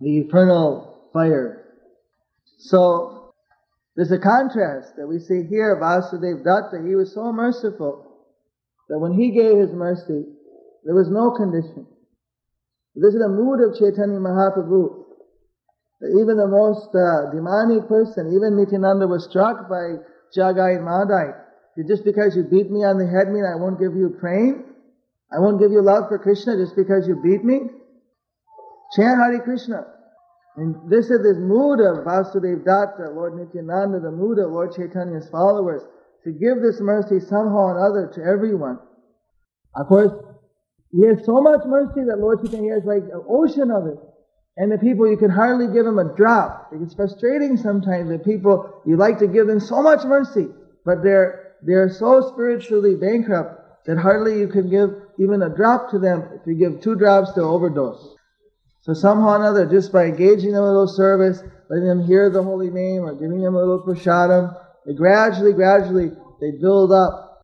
the eternal fire. So there's a contrast that we see here. Vasudev Datta he was so merciful that when he gave his mercy, there was no condition. This is the mood of Chaitanya Mahaprabhu. Even the most uh, demonic person, even Nityananda was struck by Jagai and Madai. Just because you beat me on the head mean I won't give you praying? I won't give you love for Krishna just because you beat me? Chant Hare Krishna. And this is this mood of Vasudev Datta, Lord Nityananda, the mood of Lord Chaitanya's followers, to give this mercy somehow or other to everyone. Of course, he has so much mercy that Lord Chaitanya has like an ocean of it. And the people, you can hardly give them a drop. It's frustrating sometimes that people, you like to give them so much mercy, but they're, they're so spiritually bankrupt that hardly you can give even a drop to them. If you give two drops, they'll overdose. So somehow or another, just by engaging them in a little service, letting them hear the holy name, or giving them a little prasadam, they gradually, gradually, they build up.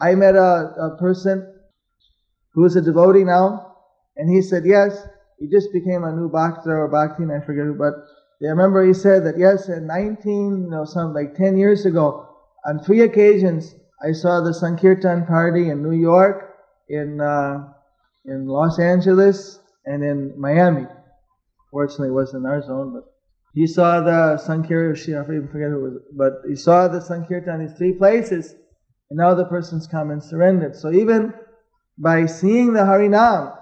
I met a, a person who is a devotee now, and he said, yes, he just became a new bhakta or bhakti, I forget who, but I remember he said that yes, in 19, you know, some like 10 years ago, on three occasions, I saw the Sankirtan party in New York, in uh, in Los Angeles, and in Miami. Fortunately, it wasn't in our zone, but he saw the Sankirtan, I forget who was, but he saw the Sankirtan in these three places, and now the person's come and surrendered. So even by seeing the Harinam,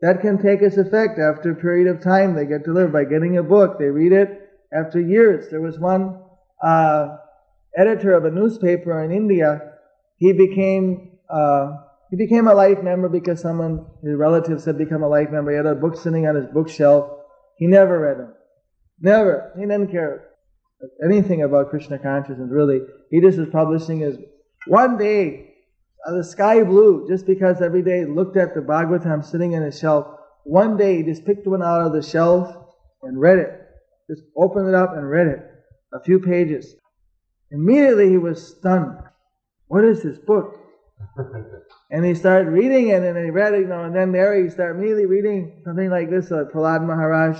that can take its effect after a period of time. They get delivered by getting a book. They read it after years. There was one uh, editor of a newspaper in India. He became uh, he became a life member because someone his relatives had become a life member. He had a book sitting on his bookshelf. He never read them. Never. He didn't care anything about Krishna consciousness. Really, he just was publishing his. One day the sky blue just because every day looked at the Bhagavatam sitting on his shelf. One day he just picked one out of the shelf and read it. Just opened it up and read it. A few pages. Immediately he was stunned. What is this book? And he started reading it and he read it, you know, and then there he started immediately reading something like this, uh, Prahlad Maharaj,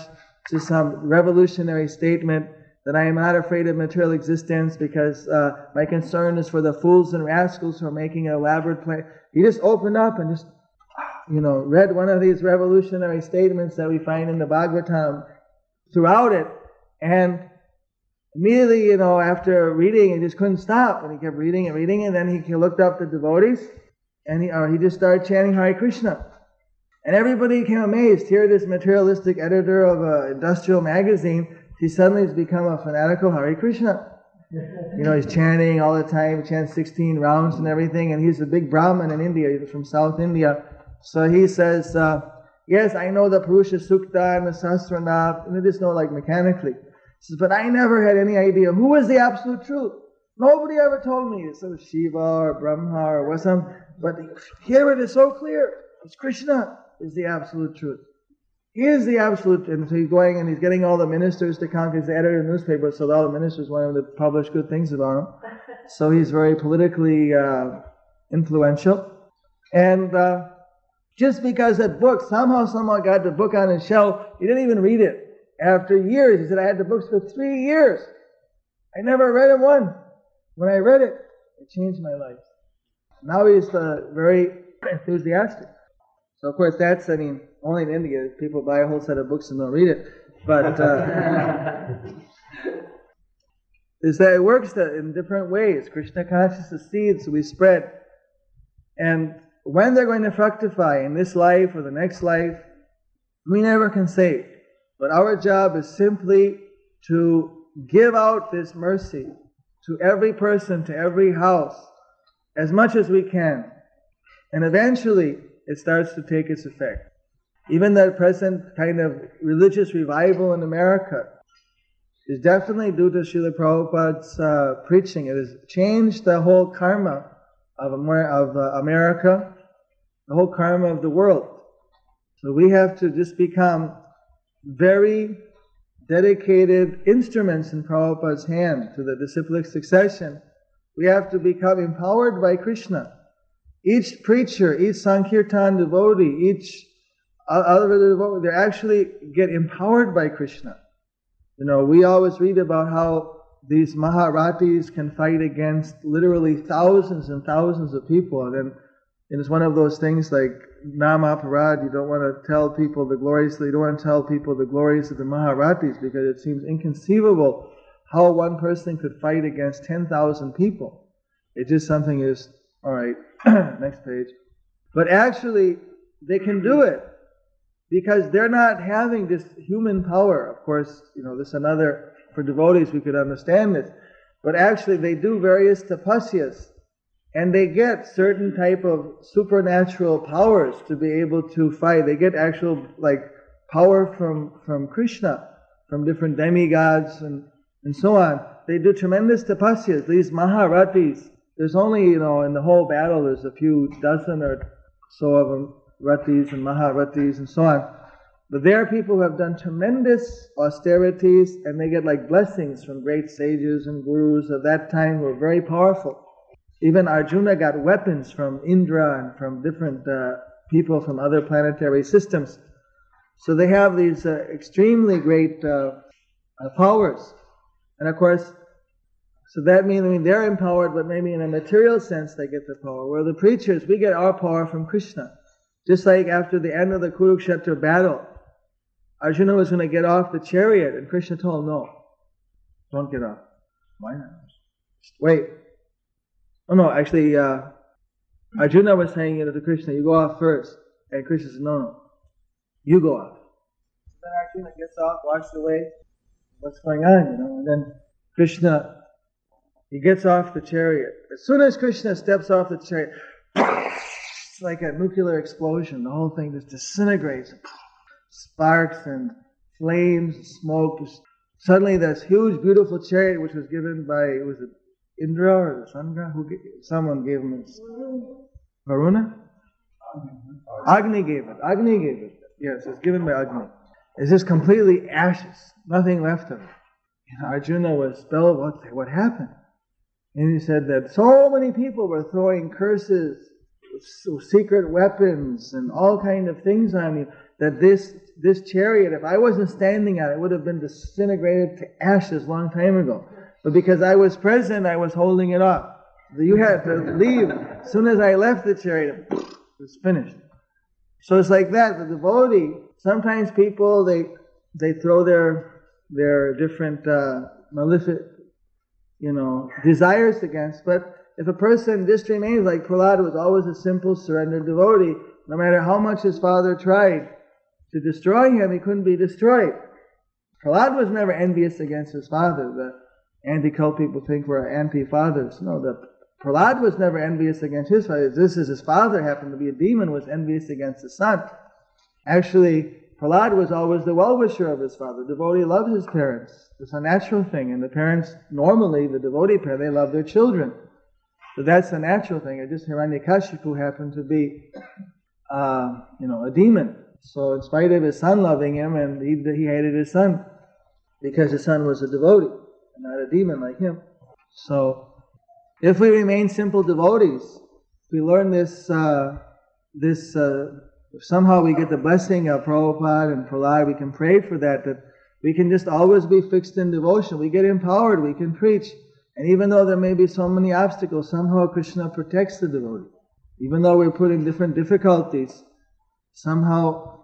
just some revolutionary statement that I am not afraid of material existence because uh, my concern is for the fools and rascals who are making an elaborate plan. He just opened up and just, you know, read one of these revolutionary statements that we find in the Bhagavatam throughout it. And immediately, you know, after reading, he just couldn't stop. And he kept reading and reading. And then he looked up the devotees and he, or he just started chanting Hare Krishna. And everybody became amazed. Here, this materialistic editor of an industrial magazine, he suddenly has become a fanatical Hare Krishna. You know, he's chanting all the time, he chants 16 rounds and everything, and he's a big Brahmin in India, he's from South India. So he says, uh, Yes, I know the Purusha Sukta and the Sahasranam, and I just know like mechanically. Says, but I never had any idea who was the absolute truth. Nobody ever told me so Shiva or Brahma or what some, but here it is so clear. It's Krishna is the absolute truth. He is the absolute, and so he's going and he's getting all the ministers to come. He's the editor of the newspaper, so all the ministers want him to publish good things about him. So he's very politically uh, influential. And uh, just because that book, somehow someone got the book on his shelf, he didn't even read it. After years, he said, I had the books for three years. I never read it once. When I read it, it changed my life. Now he's uh, very enthusiastic. So of course that's, I mean, only in India people buy a whole set of books and don't read it. But uh, is that it works in different ways. Krishna consciousness seeds we spread, and when they're going to fructify in this life or the next life, we never can say. But our job is simply to give out this mercy to every person, to every house, as much as we can. And eventually, it starts to take its effect. Even that present kind of religious revival in America is definitely due to Srila Prabhupada's uh, preaching. It has changed the whole karma of, of uh, America, the whole karma of the world. So we have to just become very dedicated instruments in Prabhupada's hand to the disciplic succession. We have to become empowered by Krishna. Each preacher, each Sankirtan devotee, each other devotee, they actually get empowered by Krishna. You know, we always read about how these Maharathis can fight against literally thousands and thousands of people. And, and it's one of those things like Nama Parad, you don't want to tell people the glories, you don't want to tell people the glories of the Maharathis because it seems inconceivable how one person could fight against 10,000 people. It just something is, all right, Next page. But actually, they can do it because they're not having this human power. Of course, you know, this another, for devotees we could understand this. But actually, they do various tapasyas and they get certain type of supernatural powers to be able to fight. They get actual, like, power from, from Krishna, from different demigods and, and so on. They do tremendous tapasyas. These Maharathis, there's only, you know, in the whole battle, there's a few dozen or so of them, Rathis and Maharathis and so on. But there are people who have done tremendous austerities and they get like blessings from great sages and gurus of that time who are very powerful. Even Arjuna got weapons from Indra and from different uh, people from other planetary systems. So they have these uh, extremely great uh, uh powers. And of course, so that means I mean, they're empowered, but maybe in a material sense they get the power. Where the preachers, we get our power from Krishna. Just like after the end of the Kurukshetra battle, Arjuna was going to get off the chariot, and Krishna told him, No, don't get off. Why not? Wait. Oh no, actually, uh, Arjuna was saying you know, to Krishna, You go off first. And Krishna said, No, no, you go off. Then Arjuna gets off, walks away. What's going on, you know? And then Krishna he gets off the chariot. As soon as Krishna steps off the chariot, it's like a nuclear explosion. The whole thing just disintegrates. Sparks and flames, smoke. Suddenly, this huge, beautiful chariot, which was given by, was it Indra or the sun god? Who gave, someone gave him it. Varuna? Agni gave it. Agni gave it. Yes, it's given by Agni. It's just completely ashes. Nothing left of it. And Arjuna was spellbound. What happened? And he said that so many people were throwing curses, secret weapons, and all kind of things on me that this this chariot, if I wasn't standing at it, would have been disintegrated to ashes long time ago. But because I was present, I was holding it up. You had to leave. As soon as I left the chariot, it was finished. So it's like that. The devotee. Sometimes people they they throw their their different uh, malefic you know, desires against. But if a person just remains like Prahlad was always a simple surrendered devotee, No matter how much his father tried to destroy him, he couldn't be destroyed. Prahlad was never envious against his father. The anti-cult people think we're anti-fathers. No, the Prahlad was never envious against his father. This is his father happened to be a demon, was envious against his son. Actually, Prahlad was always the well-wisher of his father. The devotee loves his parents. It's a natural thing. And the parents, normally, the devotee parent, they love their children. So that's a natural thing. It just Hiranyakashipu happened to be, uh, you know, a demon. So in spite of his son loving him, and he, he hated his son because his son was a devotee and not a demon like him. So if we remain simple devotees, if we learn this, uh, this uh, if somehow we get the blessing of Prabhupada and Prahlad, we can pray for that, that we can just always be fixed in devotion. We get empowered, we can preach. And even though there may be so many obstacles, somehow Krishna protects the devotee. Even though we're put in different difficulties, somehow,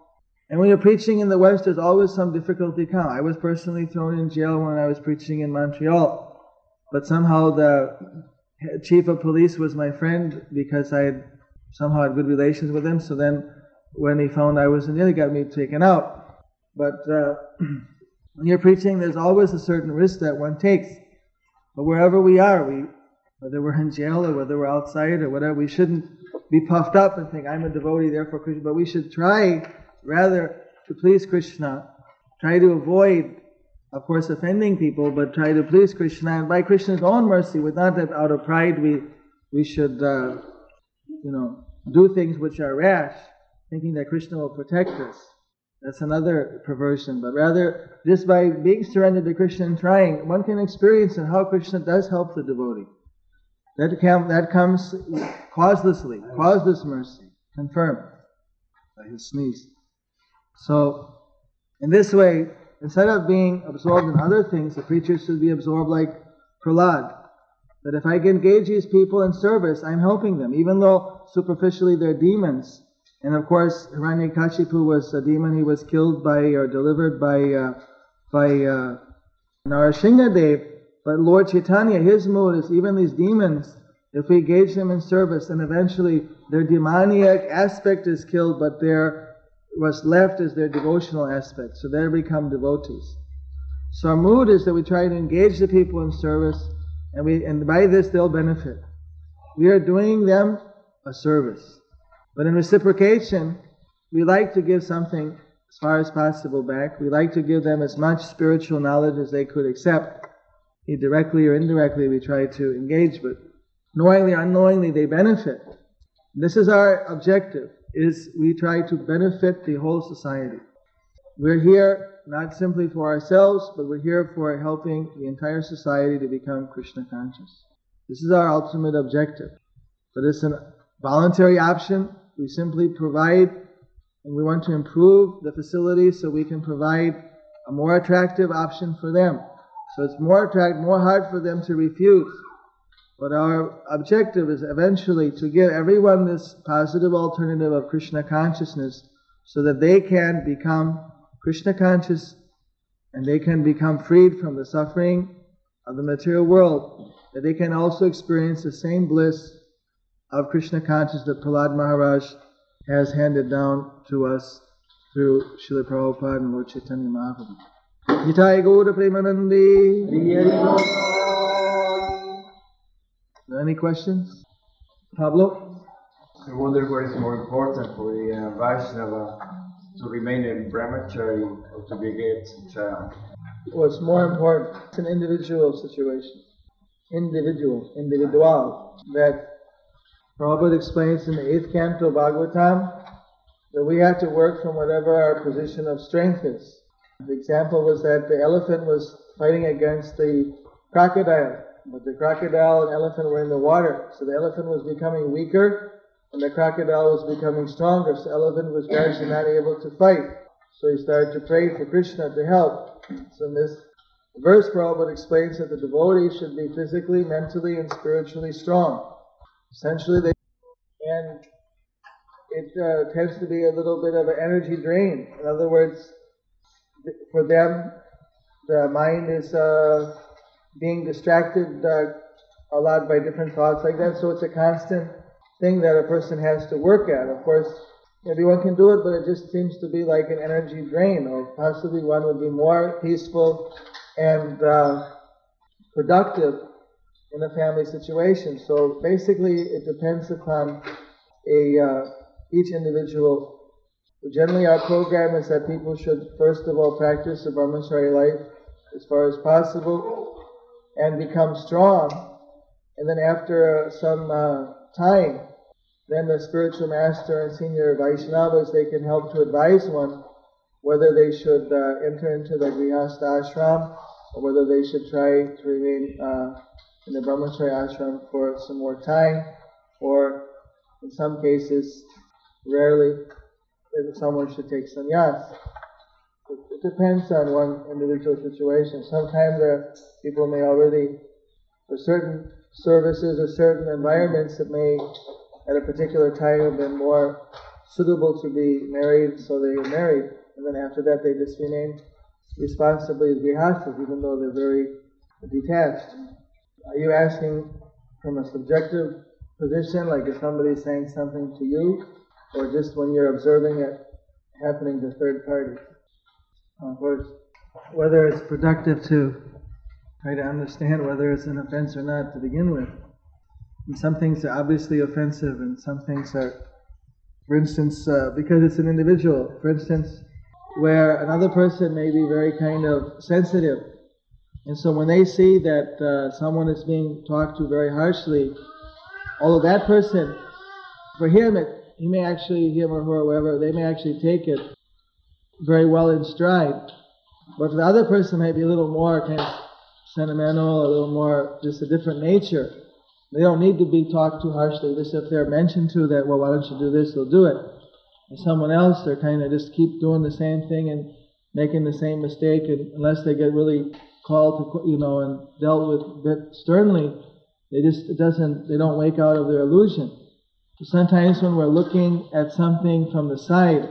and when you're preaching in the West, there's always some difficulty come. I was personally thrown in jail when I was preaching in Montreal, but somehow the chief of police was my friend because I had somehow had good relations with him. So then when he found I was in jail, he got me taken out. But uh, when you're preaching, there's always a certain risk that one takes. But wherever we are, we, whether we're in jail or whether we're outside or whatever, we shouldn't be puffed up and think, I'm a devotee, therefore Krishna. But we should try rather to please Krishna, try to avoid, of course, offending people, but try to please Krishna. And by Krishna's own mercy, with not that out of pride we, we should, uh, you know, do things which are rash thinking that Krishna will protect us. That's another perversion. But rather, just by being surrendered to Krishna and trying, one can experience how Krishna does help the devotee. That, can, that comes causelessly, causeless mercy, confirmed his sneeze. So, in this way, instead of being absorbed in other things, the preacher should be absorbed like Prahlad. That if I can engage these people in service, I'm helping them, even though superficially they're demons. And of course, Hiranyakashipu was a demon. He was killed by or delivered by uh, by uh, Narasimhadev. But Lord Chaitanya, his mood is even these demons. If we engage them in service, then eventually their demoniac aspect is killed, but their what's left is their devotional aspect. So they become devotees. So our mood is that we try to engage the people in service, and we and by this they'll benefit. We are doing them a service. But in reciprocation, we like to give something as far as possible back. We like to give them as much spiritual knowledge as they could accept. Directly or indirectly, we try to engage, but knowingly or unknowingly, they benefit. This is our objective, is we try to benefit the whole society. We're here not simply for ourselves, but we're here for helping the entire society to become Krishna conscious. This is our ultimate objective. But it's a voluntary option we simply provide, and we want to improve the facilities so we can provide a more attractive option for them. So it's more attractive, more hard for them to refuse. But our objective is eventually to give everyone this positive alternative of Krishna consciousness so that they can become Krishna conscious and they can become freed from the suffering of the material world, that they can also experience the same bliss of Krishna consciousness that Prahlad Maharaj has handed down to us through Srila Prabhupada and Lord Chaitanya Mahaprabhu. Gaura Premanande. Any questions? Pablo? I wonder what is more important for the uh, Vaishnava to remain a brahmachari or to beget a child? What's more important? It's an individual situation. Individual, individual. That Prabhupada explains in the eighth canto of Bhagavatam that we have to work from whatever our position of strength is. The example was that the elephant was fighting against the crocodile, but the crocodile and elephant were in the water, so the elephant was becoming weaker and the crocodile was becoming stronger, so the elephant was gradually not able to fight. So he started to pray for Krishna to help. So in this verse, Prabhupada explains that the devotee should be physically, mentally, and spiritually strong. Essentially, they and it uh, tends to be a little bit of an energy drain. In other words, for them, the mind is uh, being distracted uh, a lot by different thoughts like that. So it's a constant thing that a person has to work at. Of course, everyone can do it, but it just seems to be like an energy drain, or possibly one would be more peaceful and uh, productive in a family situation. So basically, it depends upon a uh, each individual. Generally, our program is that people should first of all practice the brahmachari life as far as possible and become strong. And then after some uh, time, then the spiritual master and senior Vaishnavas, they can help to advise one whether they should uh, enter into the Grihastha ashram or whether they should try to remain uh, in the Brahmachari ashram for some more time, or in some cases, rarely, someone should take sannyas. It depends on one individual situation. Sometimes there, people may already, for certain services or certain environments, it may at a particular time have been more suitable to be married, so they are married. And then after that, they just remain responsibly as grihasthas, even though they're very detached. Are you asking from a subjective position, like if somebody's saying something to you, or just when you're observing it happening to third parties? Course, whether it's productive to try to understand whether it's an offense or not to begin with. And some things are obviously offensive, and some things are, for instance, uh, because it's an individual. For instance, where another person may be very kind of sensitive, and so when they see that uh, someone is being talked to very harshly, although that person, for him, it, he may actually, him or her, or whoever, they may actually take it very well in stride. But the other person may be a little more kind of sentimental, a little more just a different nature. They don't need to be talked to harshly. Just if they're mentioned to that, well, why don't you do this? They'll do it. And someone else, they're kind of just keep doing the same thing and making the same mistake, and unless they get really called to, you know, and dealt with a bit sternly, they just it doesn't. They don't wake out of their illusion. Sometimes when we're looking at something from the side,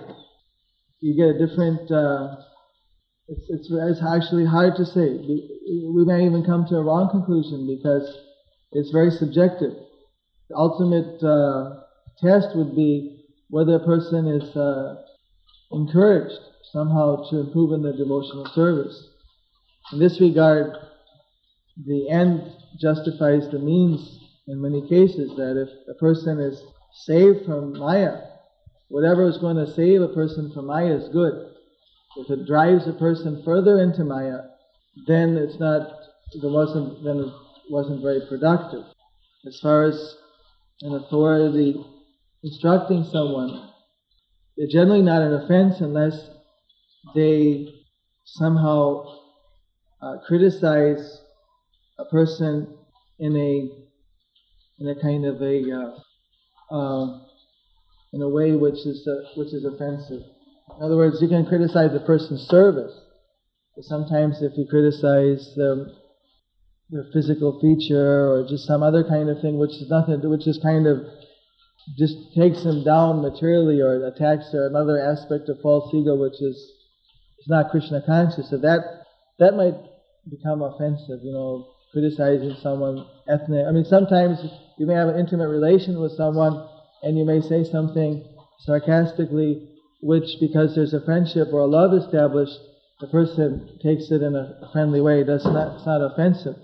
you get a different. Uh, it's, it's, it's actually hard to say. We may even come to a wrong conclusion because it's very subjective. The ultimate uh, test would be whether a person is uh, encouraged somehow to improve in their devotional service. In this regard, the end justifies the means in many cases, that if a person is saved from Maya, whatever is going to save a person from Maya is good. If it drives a person further into Maya, then it's not, there wasn't, then it wasn't very productive. As far as an authority instructing someone, it's generally not an offense unless they somehow uh, criticize a person in a in a kind of a uh, uh, in a way which is uh, which is offensive. In other words, you can criticize a person's service, but sometimes if you criticize their their physical feature or just some other kind of thing, which is nothing, which is kind of just takes them down materially or attacks their another aspect of false ego, which is is not Krishna conscious. So that that might become offensive, you know, criticizing someone ethnic. I mean, sometimes you may have an intimate relation with someone and you may say something sarcastically, which because there's a friendship or a love established, the person takes it in a friendly way. That's not, it's not offensive.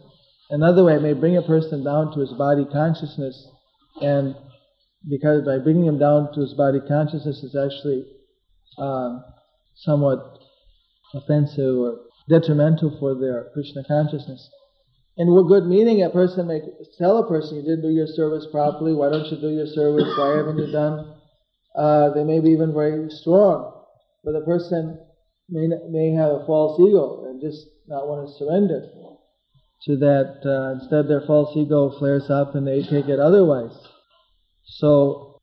Another way, it may bring a person down to his body consciousness, and because by bringing him down to his body consciousness is actually uh, somewhat offensive or detrimental for their Krishna consciousness. And with good meaning, a person may tell a person, you didn't do your service properly, why don't you do your service, why haven't you done? Uh, they may be even very strong, but the person may, may have a false ego and just not want to surrender to that. Uh, instead, their false ego flares up and they take it otherwise. So,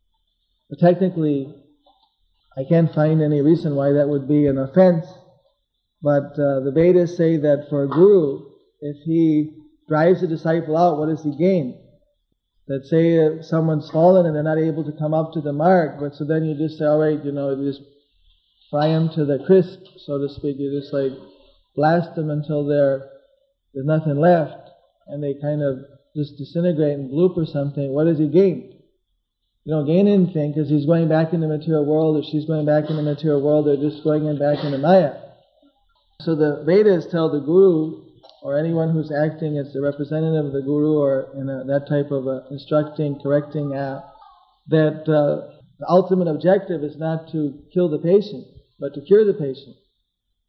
technically, I can't find any reason why that would be an offense but uh, the Vedas say that for a guru, if he drives a disciple out, what does he gain? That say someone's fallen and they're not able to come up to the mark, but so then you just say, all right, you know, you just fry them to the crisp, so to speak. You just like blast them until there's nothing left, and they kind of just disintegrate and bloop or something. What does he gain? you know, gain anything because he's going back in the material world or she's going back in the material world. They're just going back in back into Maya. So the Vedas tell the Guru or anyone who's acting as the representative of the Guru or in a, that type of a instructing, correcting act, that uh, the ultimate objective is not to kill the patient, but to cure the patient.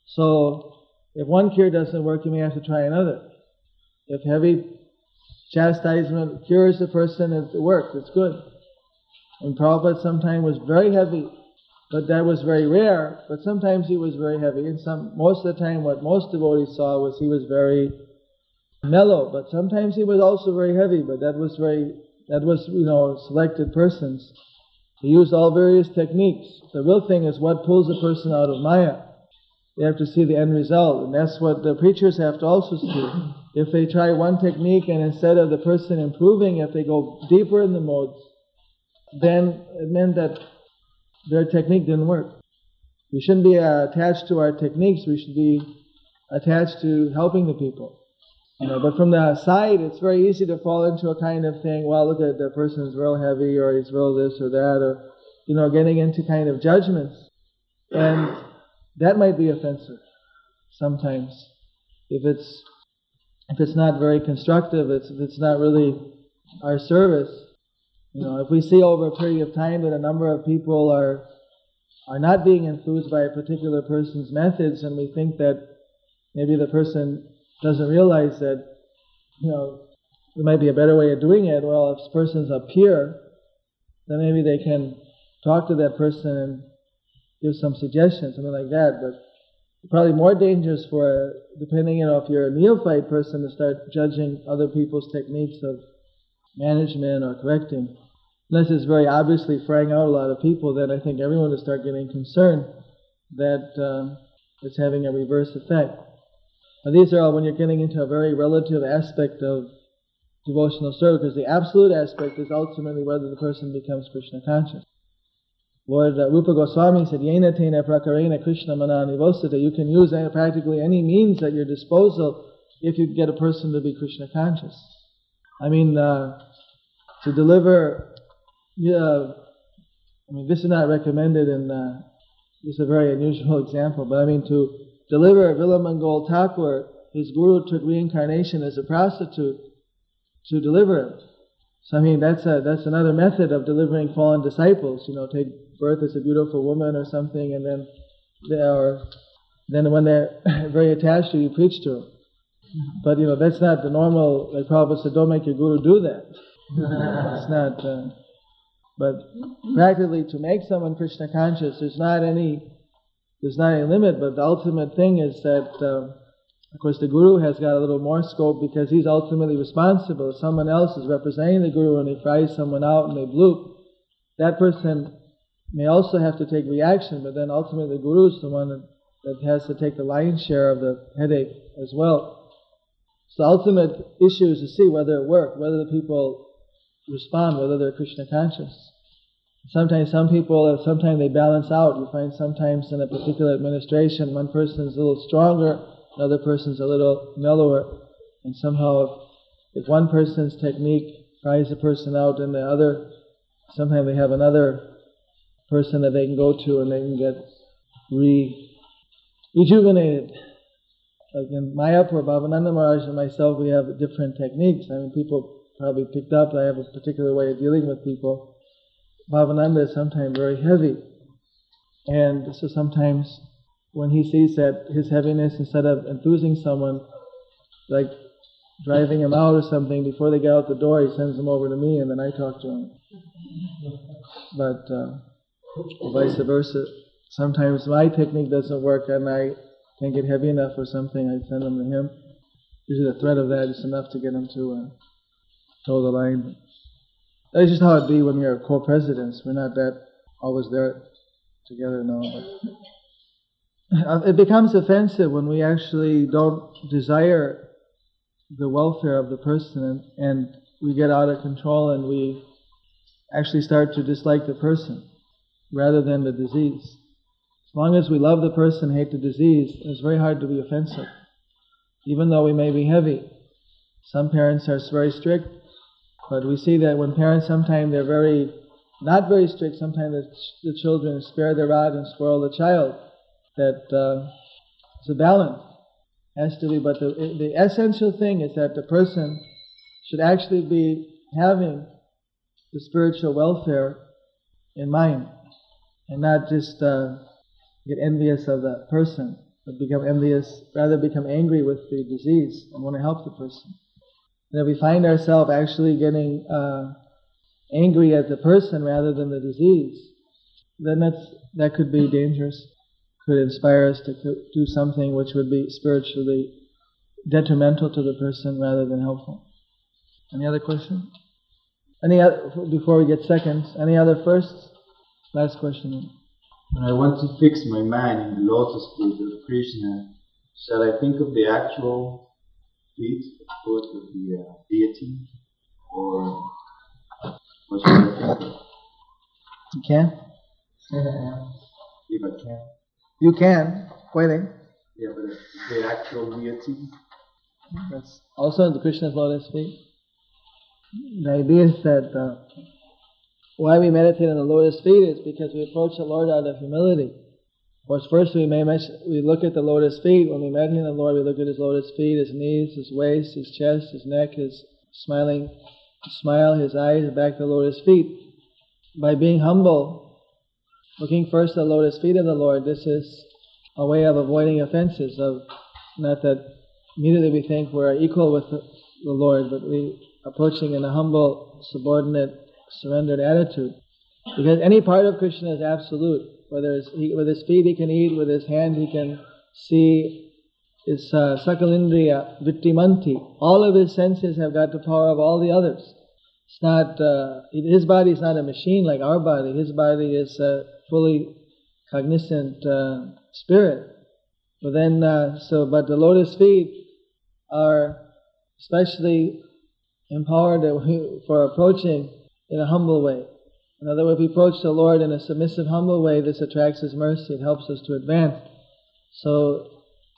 So if one cure doesn't work, you may have to try another. If heavy chastisement cures the person, it works, it's good. And Prabhupada sometimes was very heavy, but that was very rare, but sometimes he was very heavy. And some, most of the time, what most devotees saw was he was very mellow, but sometimes he was also very heavy, but that was very, that was, you know, selected persons. He used all various techniques. The real thing is what pulls a person out of Maya. They have to see the end result, and that's what the preachers have to also see. If they try one technique and instead of the person improving, if they go deeper in the modes, then it meant that their technique didn't work. We shouldn't be uh, attached to our techniques. We should be attached to helping the people. You know, but from the side, it's very easy to fall into a kind of thing. Well, look at the person is real heavy, or he's real this or that, or you know, getting into kind of judgments, and that might be offensive sometimes if it's if it's not very constructive. It's if it's not really our service. You know, if we see over a period of time that a number of people are are not being influenced by a particular person's methods, and we think that maybe the person doesn't realize that, you know, there might be a better way of doing it. Well, if this person's a peer, then maybe they can talk to that person and give some suggestions, something like that. But probably more dangerous for, depending on if you're a neophyte person, to start judging other people's techniques of management or correcting unless it's very obviously fraying out a lot of people, then I think everyone will start getting concerned that um, it's having a reverse effect. Now, these are all when you're getting into a very relative aspect of devotional service, because the absolute aspect is ultimately whether the person becomes Krishna conscious. Lord uh, Rupa Goswami said, Yena tena prakarena Krishna manani vosita. You can use practically any means at your disposal if you get a person to be Krishna conscious. I mean, uh, to deliver yeah, I mean, this is not recommended, and uh, this is a very unusual example. But I mean, to deliver Bilvamangal Thakur, his guru took reincarnation as a prostitute to deliver him. So I mean, that's a, that's another method of delivering fallen disciples. You know, take birth as a beautiful woman or something, and then they are, then when they're very attached to you, preach to them. But you know, that's not the normal. Like Prabhupada said, don't make your guru do that. it's not. Uh, but practically, to make someone Krishna conscious, there's not any there's not any limit. But the ultimate thing is that, uh, of course, the guru has got a little more scope because he's ultimately responsible. If someone else is representing the guru and he fries someone out and they bloop, that person may also have to take reaction. But then ultimately, the guru is the one that has to take the lion's share of the headache as well. So the ultimate issue is to see whether it worked, whether the people respond whether they're Krishna conscious. Sometimes some people, sometimes they balance out. You find sometimes in a particular administration, one person is a little stronger, another person's a little mellower, and somehow if, if one person's technique fries a person out, and the other, sometimes they have another person that they can go to and they can get re rejuvenated. Like in Mayapur, Bhavananda Maharaj and myself, we have different techniques. I mean, people probably picked up, I have a particular way of dealing with people. Bhavananda is sometimes very heavy. And so sometimes when he sees that his heaviness, instead of enthusing someone, like driving him out or something, before they get out the door, he sends them over to me and then I talk to him. But uh, vice versa. Sometimes my technique doesn't work and I can't get heavy enough or something, I send them to him. Usually the threat of that is enough to get him to uh, toe the line. That's just how it be when we are co-presidents. We're not that always there together now. But it becomes offensive when we actually don't desire the welfare of the person and, and we get out of control and we actually start to dislike the person rather than the disease. As long as we love the person, hate the disease, it's very hard to be offensive. Even though we may be heavy. Some parents are very strict but we see that when parents sometimes they're very not very strict, sometimes the, the children spare the rod and spoil the child. That uh, it's a balance. Has to be, but the, the essential thing is that the person should actually be having the spiritual welfare in mind and not just uh, get envious of that person, but become envious, rather become angry with the disease and want to help the person. If we find ourselves actually getting uh, angry at the person rather than the disease, then that's, that could be dangerous. Could inspire us to do something which would be spiritually detrimental to the person rather than helpful. Any other question? Any other, before we get seconds, any other firsts? Last question. When I want to fix my mind in the lotus feet of Krishna, shall I think of the actual feet, foot of the uh, deity, or what should I think? You can? if I can. You can. Waiting. Yeah, but the actual deity. That's also in the Krishna's lotus feet. The idea is that uh, why we meditate on the lotus feet is because we approach the Lord out of humility. Of course, first we may we look at the lotus feet. When we meditate on the Lord, we look at His lotus feet, His knees, His waist, His chest, His neck, His smiling smile, His eyes, back to the lotus feet. By being humble, looking first at the lotus feet of the Lord, this is a way of avoiding offenses. Of not that immediately we think we're equal with the Lord, but we approaching in a humble, subordinate surrendered attitude. Because any part of Krishna is absolute. Whether it's, with his feet he can eat, with his hand he can see, his uh, sakalindriya, vittimanti. All of his senses have got the power of all the others. It's not, uh, his body is not a machine like our body. His body is a fully cognizant uh, spirit. But then, uh, so, but the lotus feet are especially empowered for approaching in a humble way. In other words, we approach the Lord in a submissive, humble way, this attracts His mercy. It helps us to advance. So,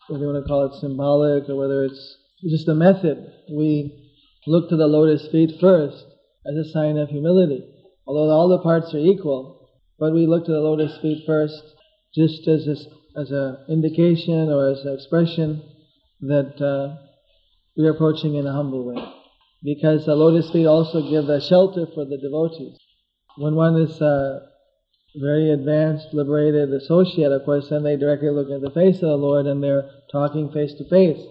whether you want to call it symbolic or whether it's just a method, we look to the lotus feet first as a sign of humility. Although all the parts are equal, but we look to the lotus feet first just as a, as an indication or as an expression that uh, we are approaching in a humble way because the lotus feet also give a shelter for the devotees. When one is a very advanced, liberated associate, of course, then they directly look at the face of the Lord and they're talking face to face.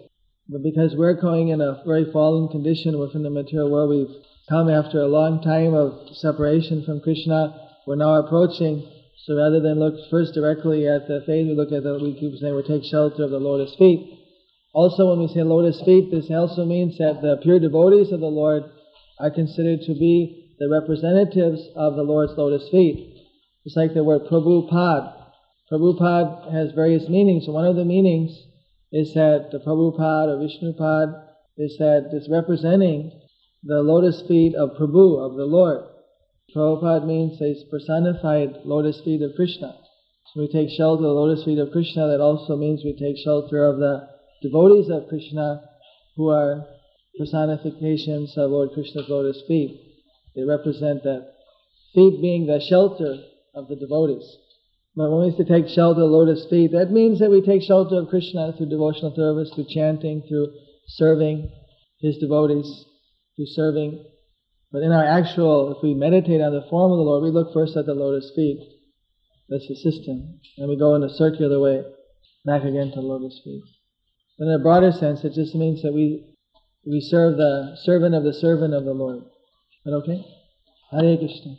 But because we're going in a very fallen condition within the material world, we've come after a long time of separation from Krishna, we're now approaching. So rather than look first directly at the face, we look at the, we keep saying we take shelter of the lotus feet. Also, when we say lotus feet, this also means that the pure devotees of the Lord are considered to be the representatives of the Lord's lotus feet. It's like the word Prabhupada. Prabhupada has various meanings. One of the meanings is that the Prabhupada or Vishnupad is that it's representing the lotus feet of Prabhu, of the Lord. Prabhupada means a personified lotus feet of Krishna. So we take shelter of the lotus feet of Krishna, that also means we take shelter of the devotees of Krishna who are personifications of Lord Krishna's lotus feet. They represent that feet being the shelter of the devotees. But when we say take shelter of lotus feet, that means that we take shelter of Krishna through devotional service, through chanting, through serving his devotees, through serving. But in our actual, if we meditate on the form of the Lord, we look first at the lotus feet. That's the system. And we go in a circular way back again to the lotus feet. But in a broader sense, it just means that we we serve the servant of the servant of the Lord. اوٹھے Hare Kishan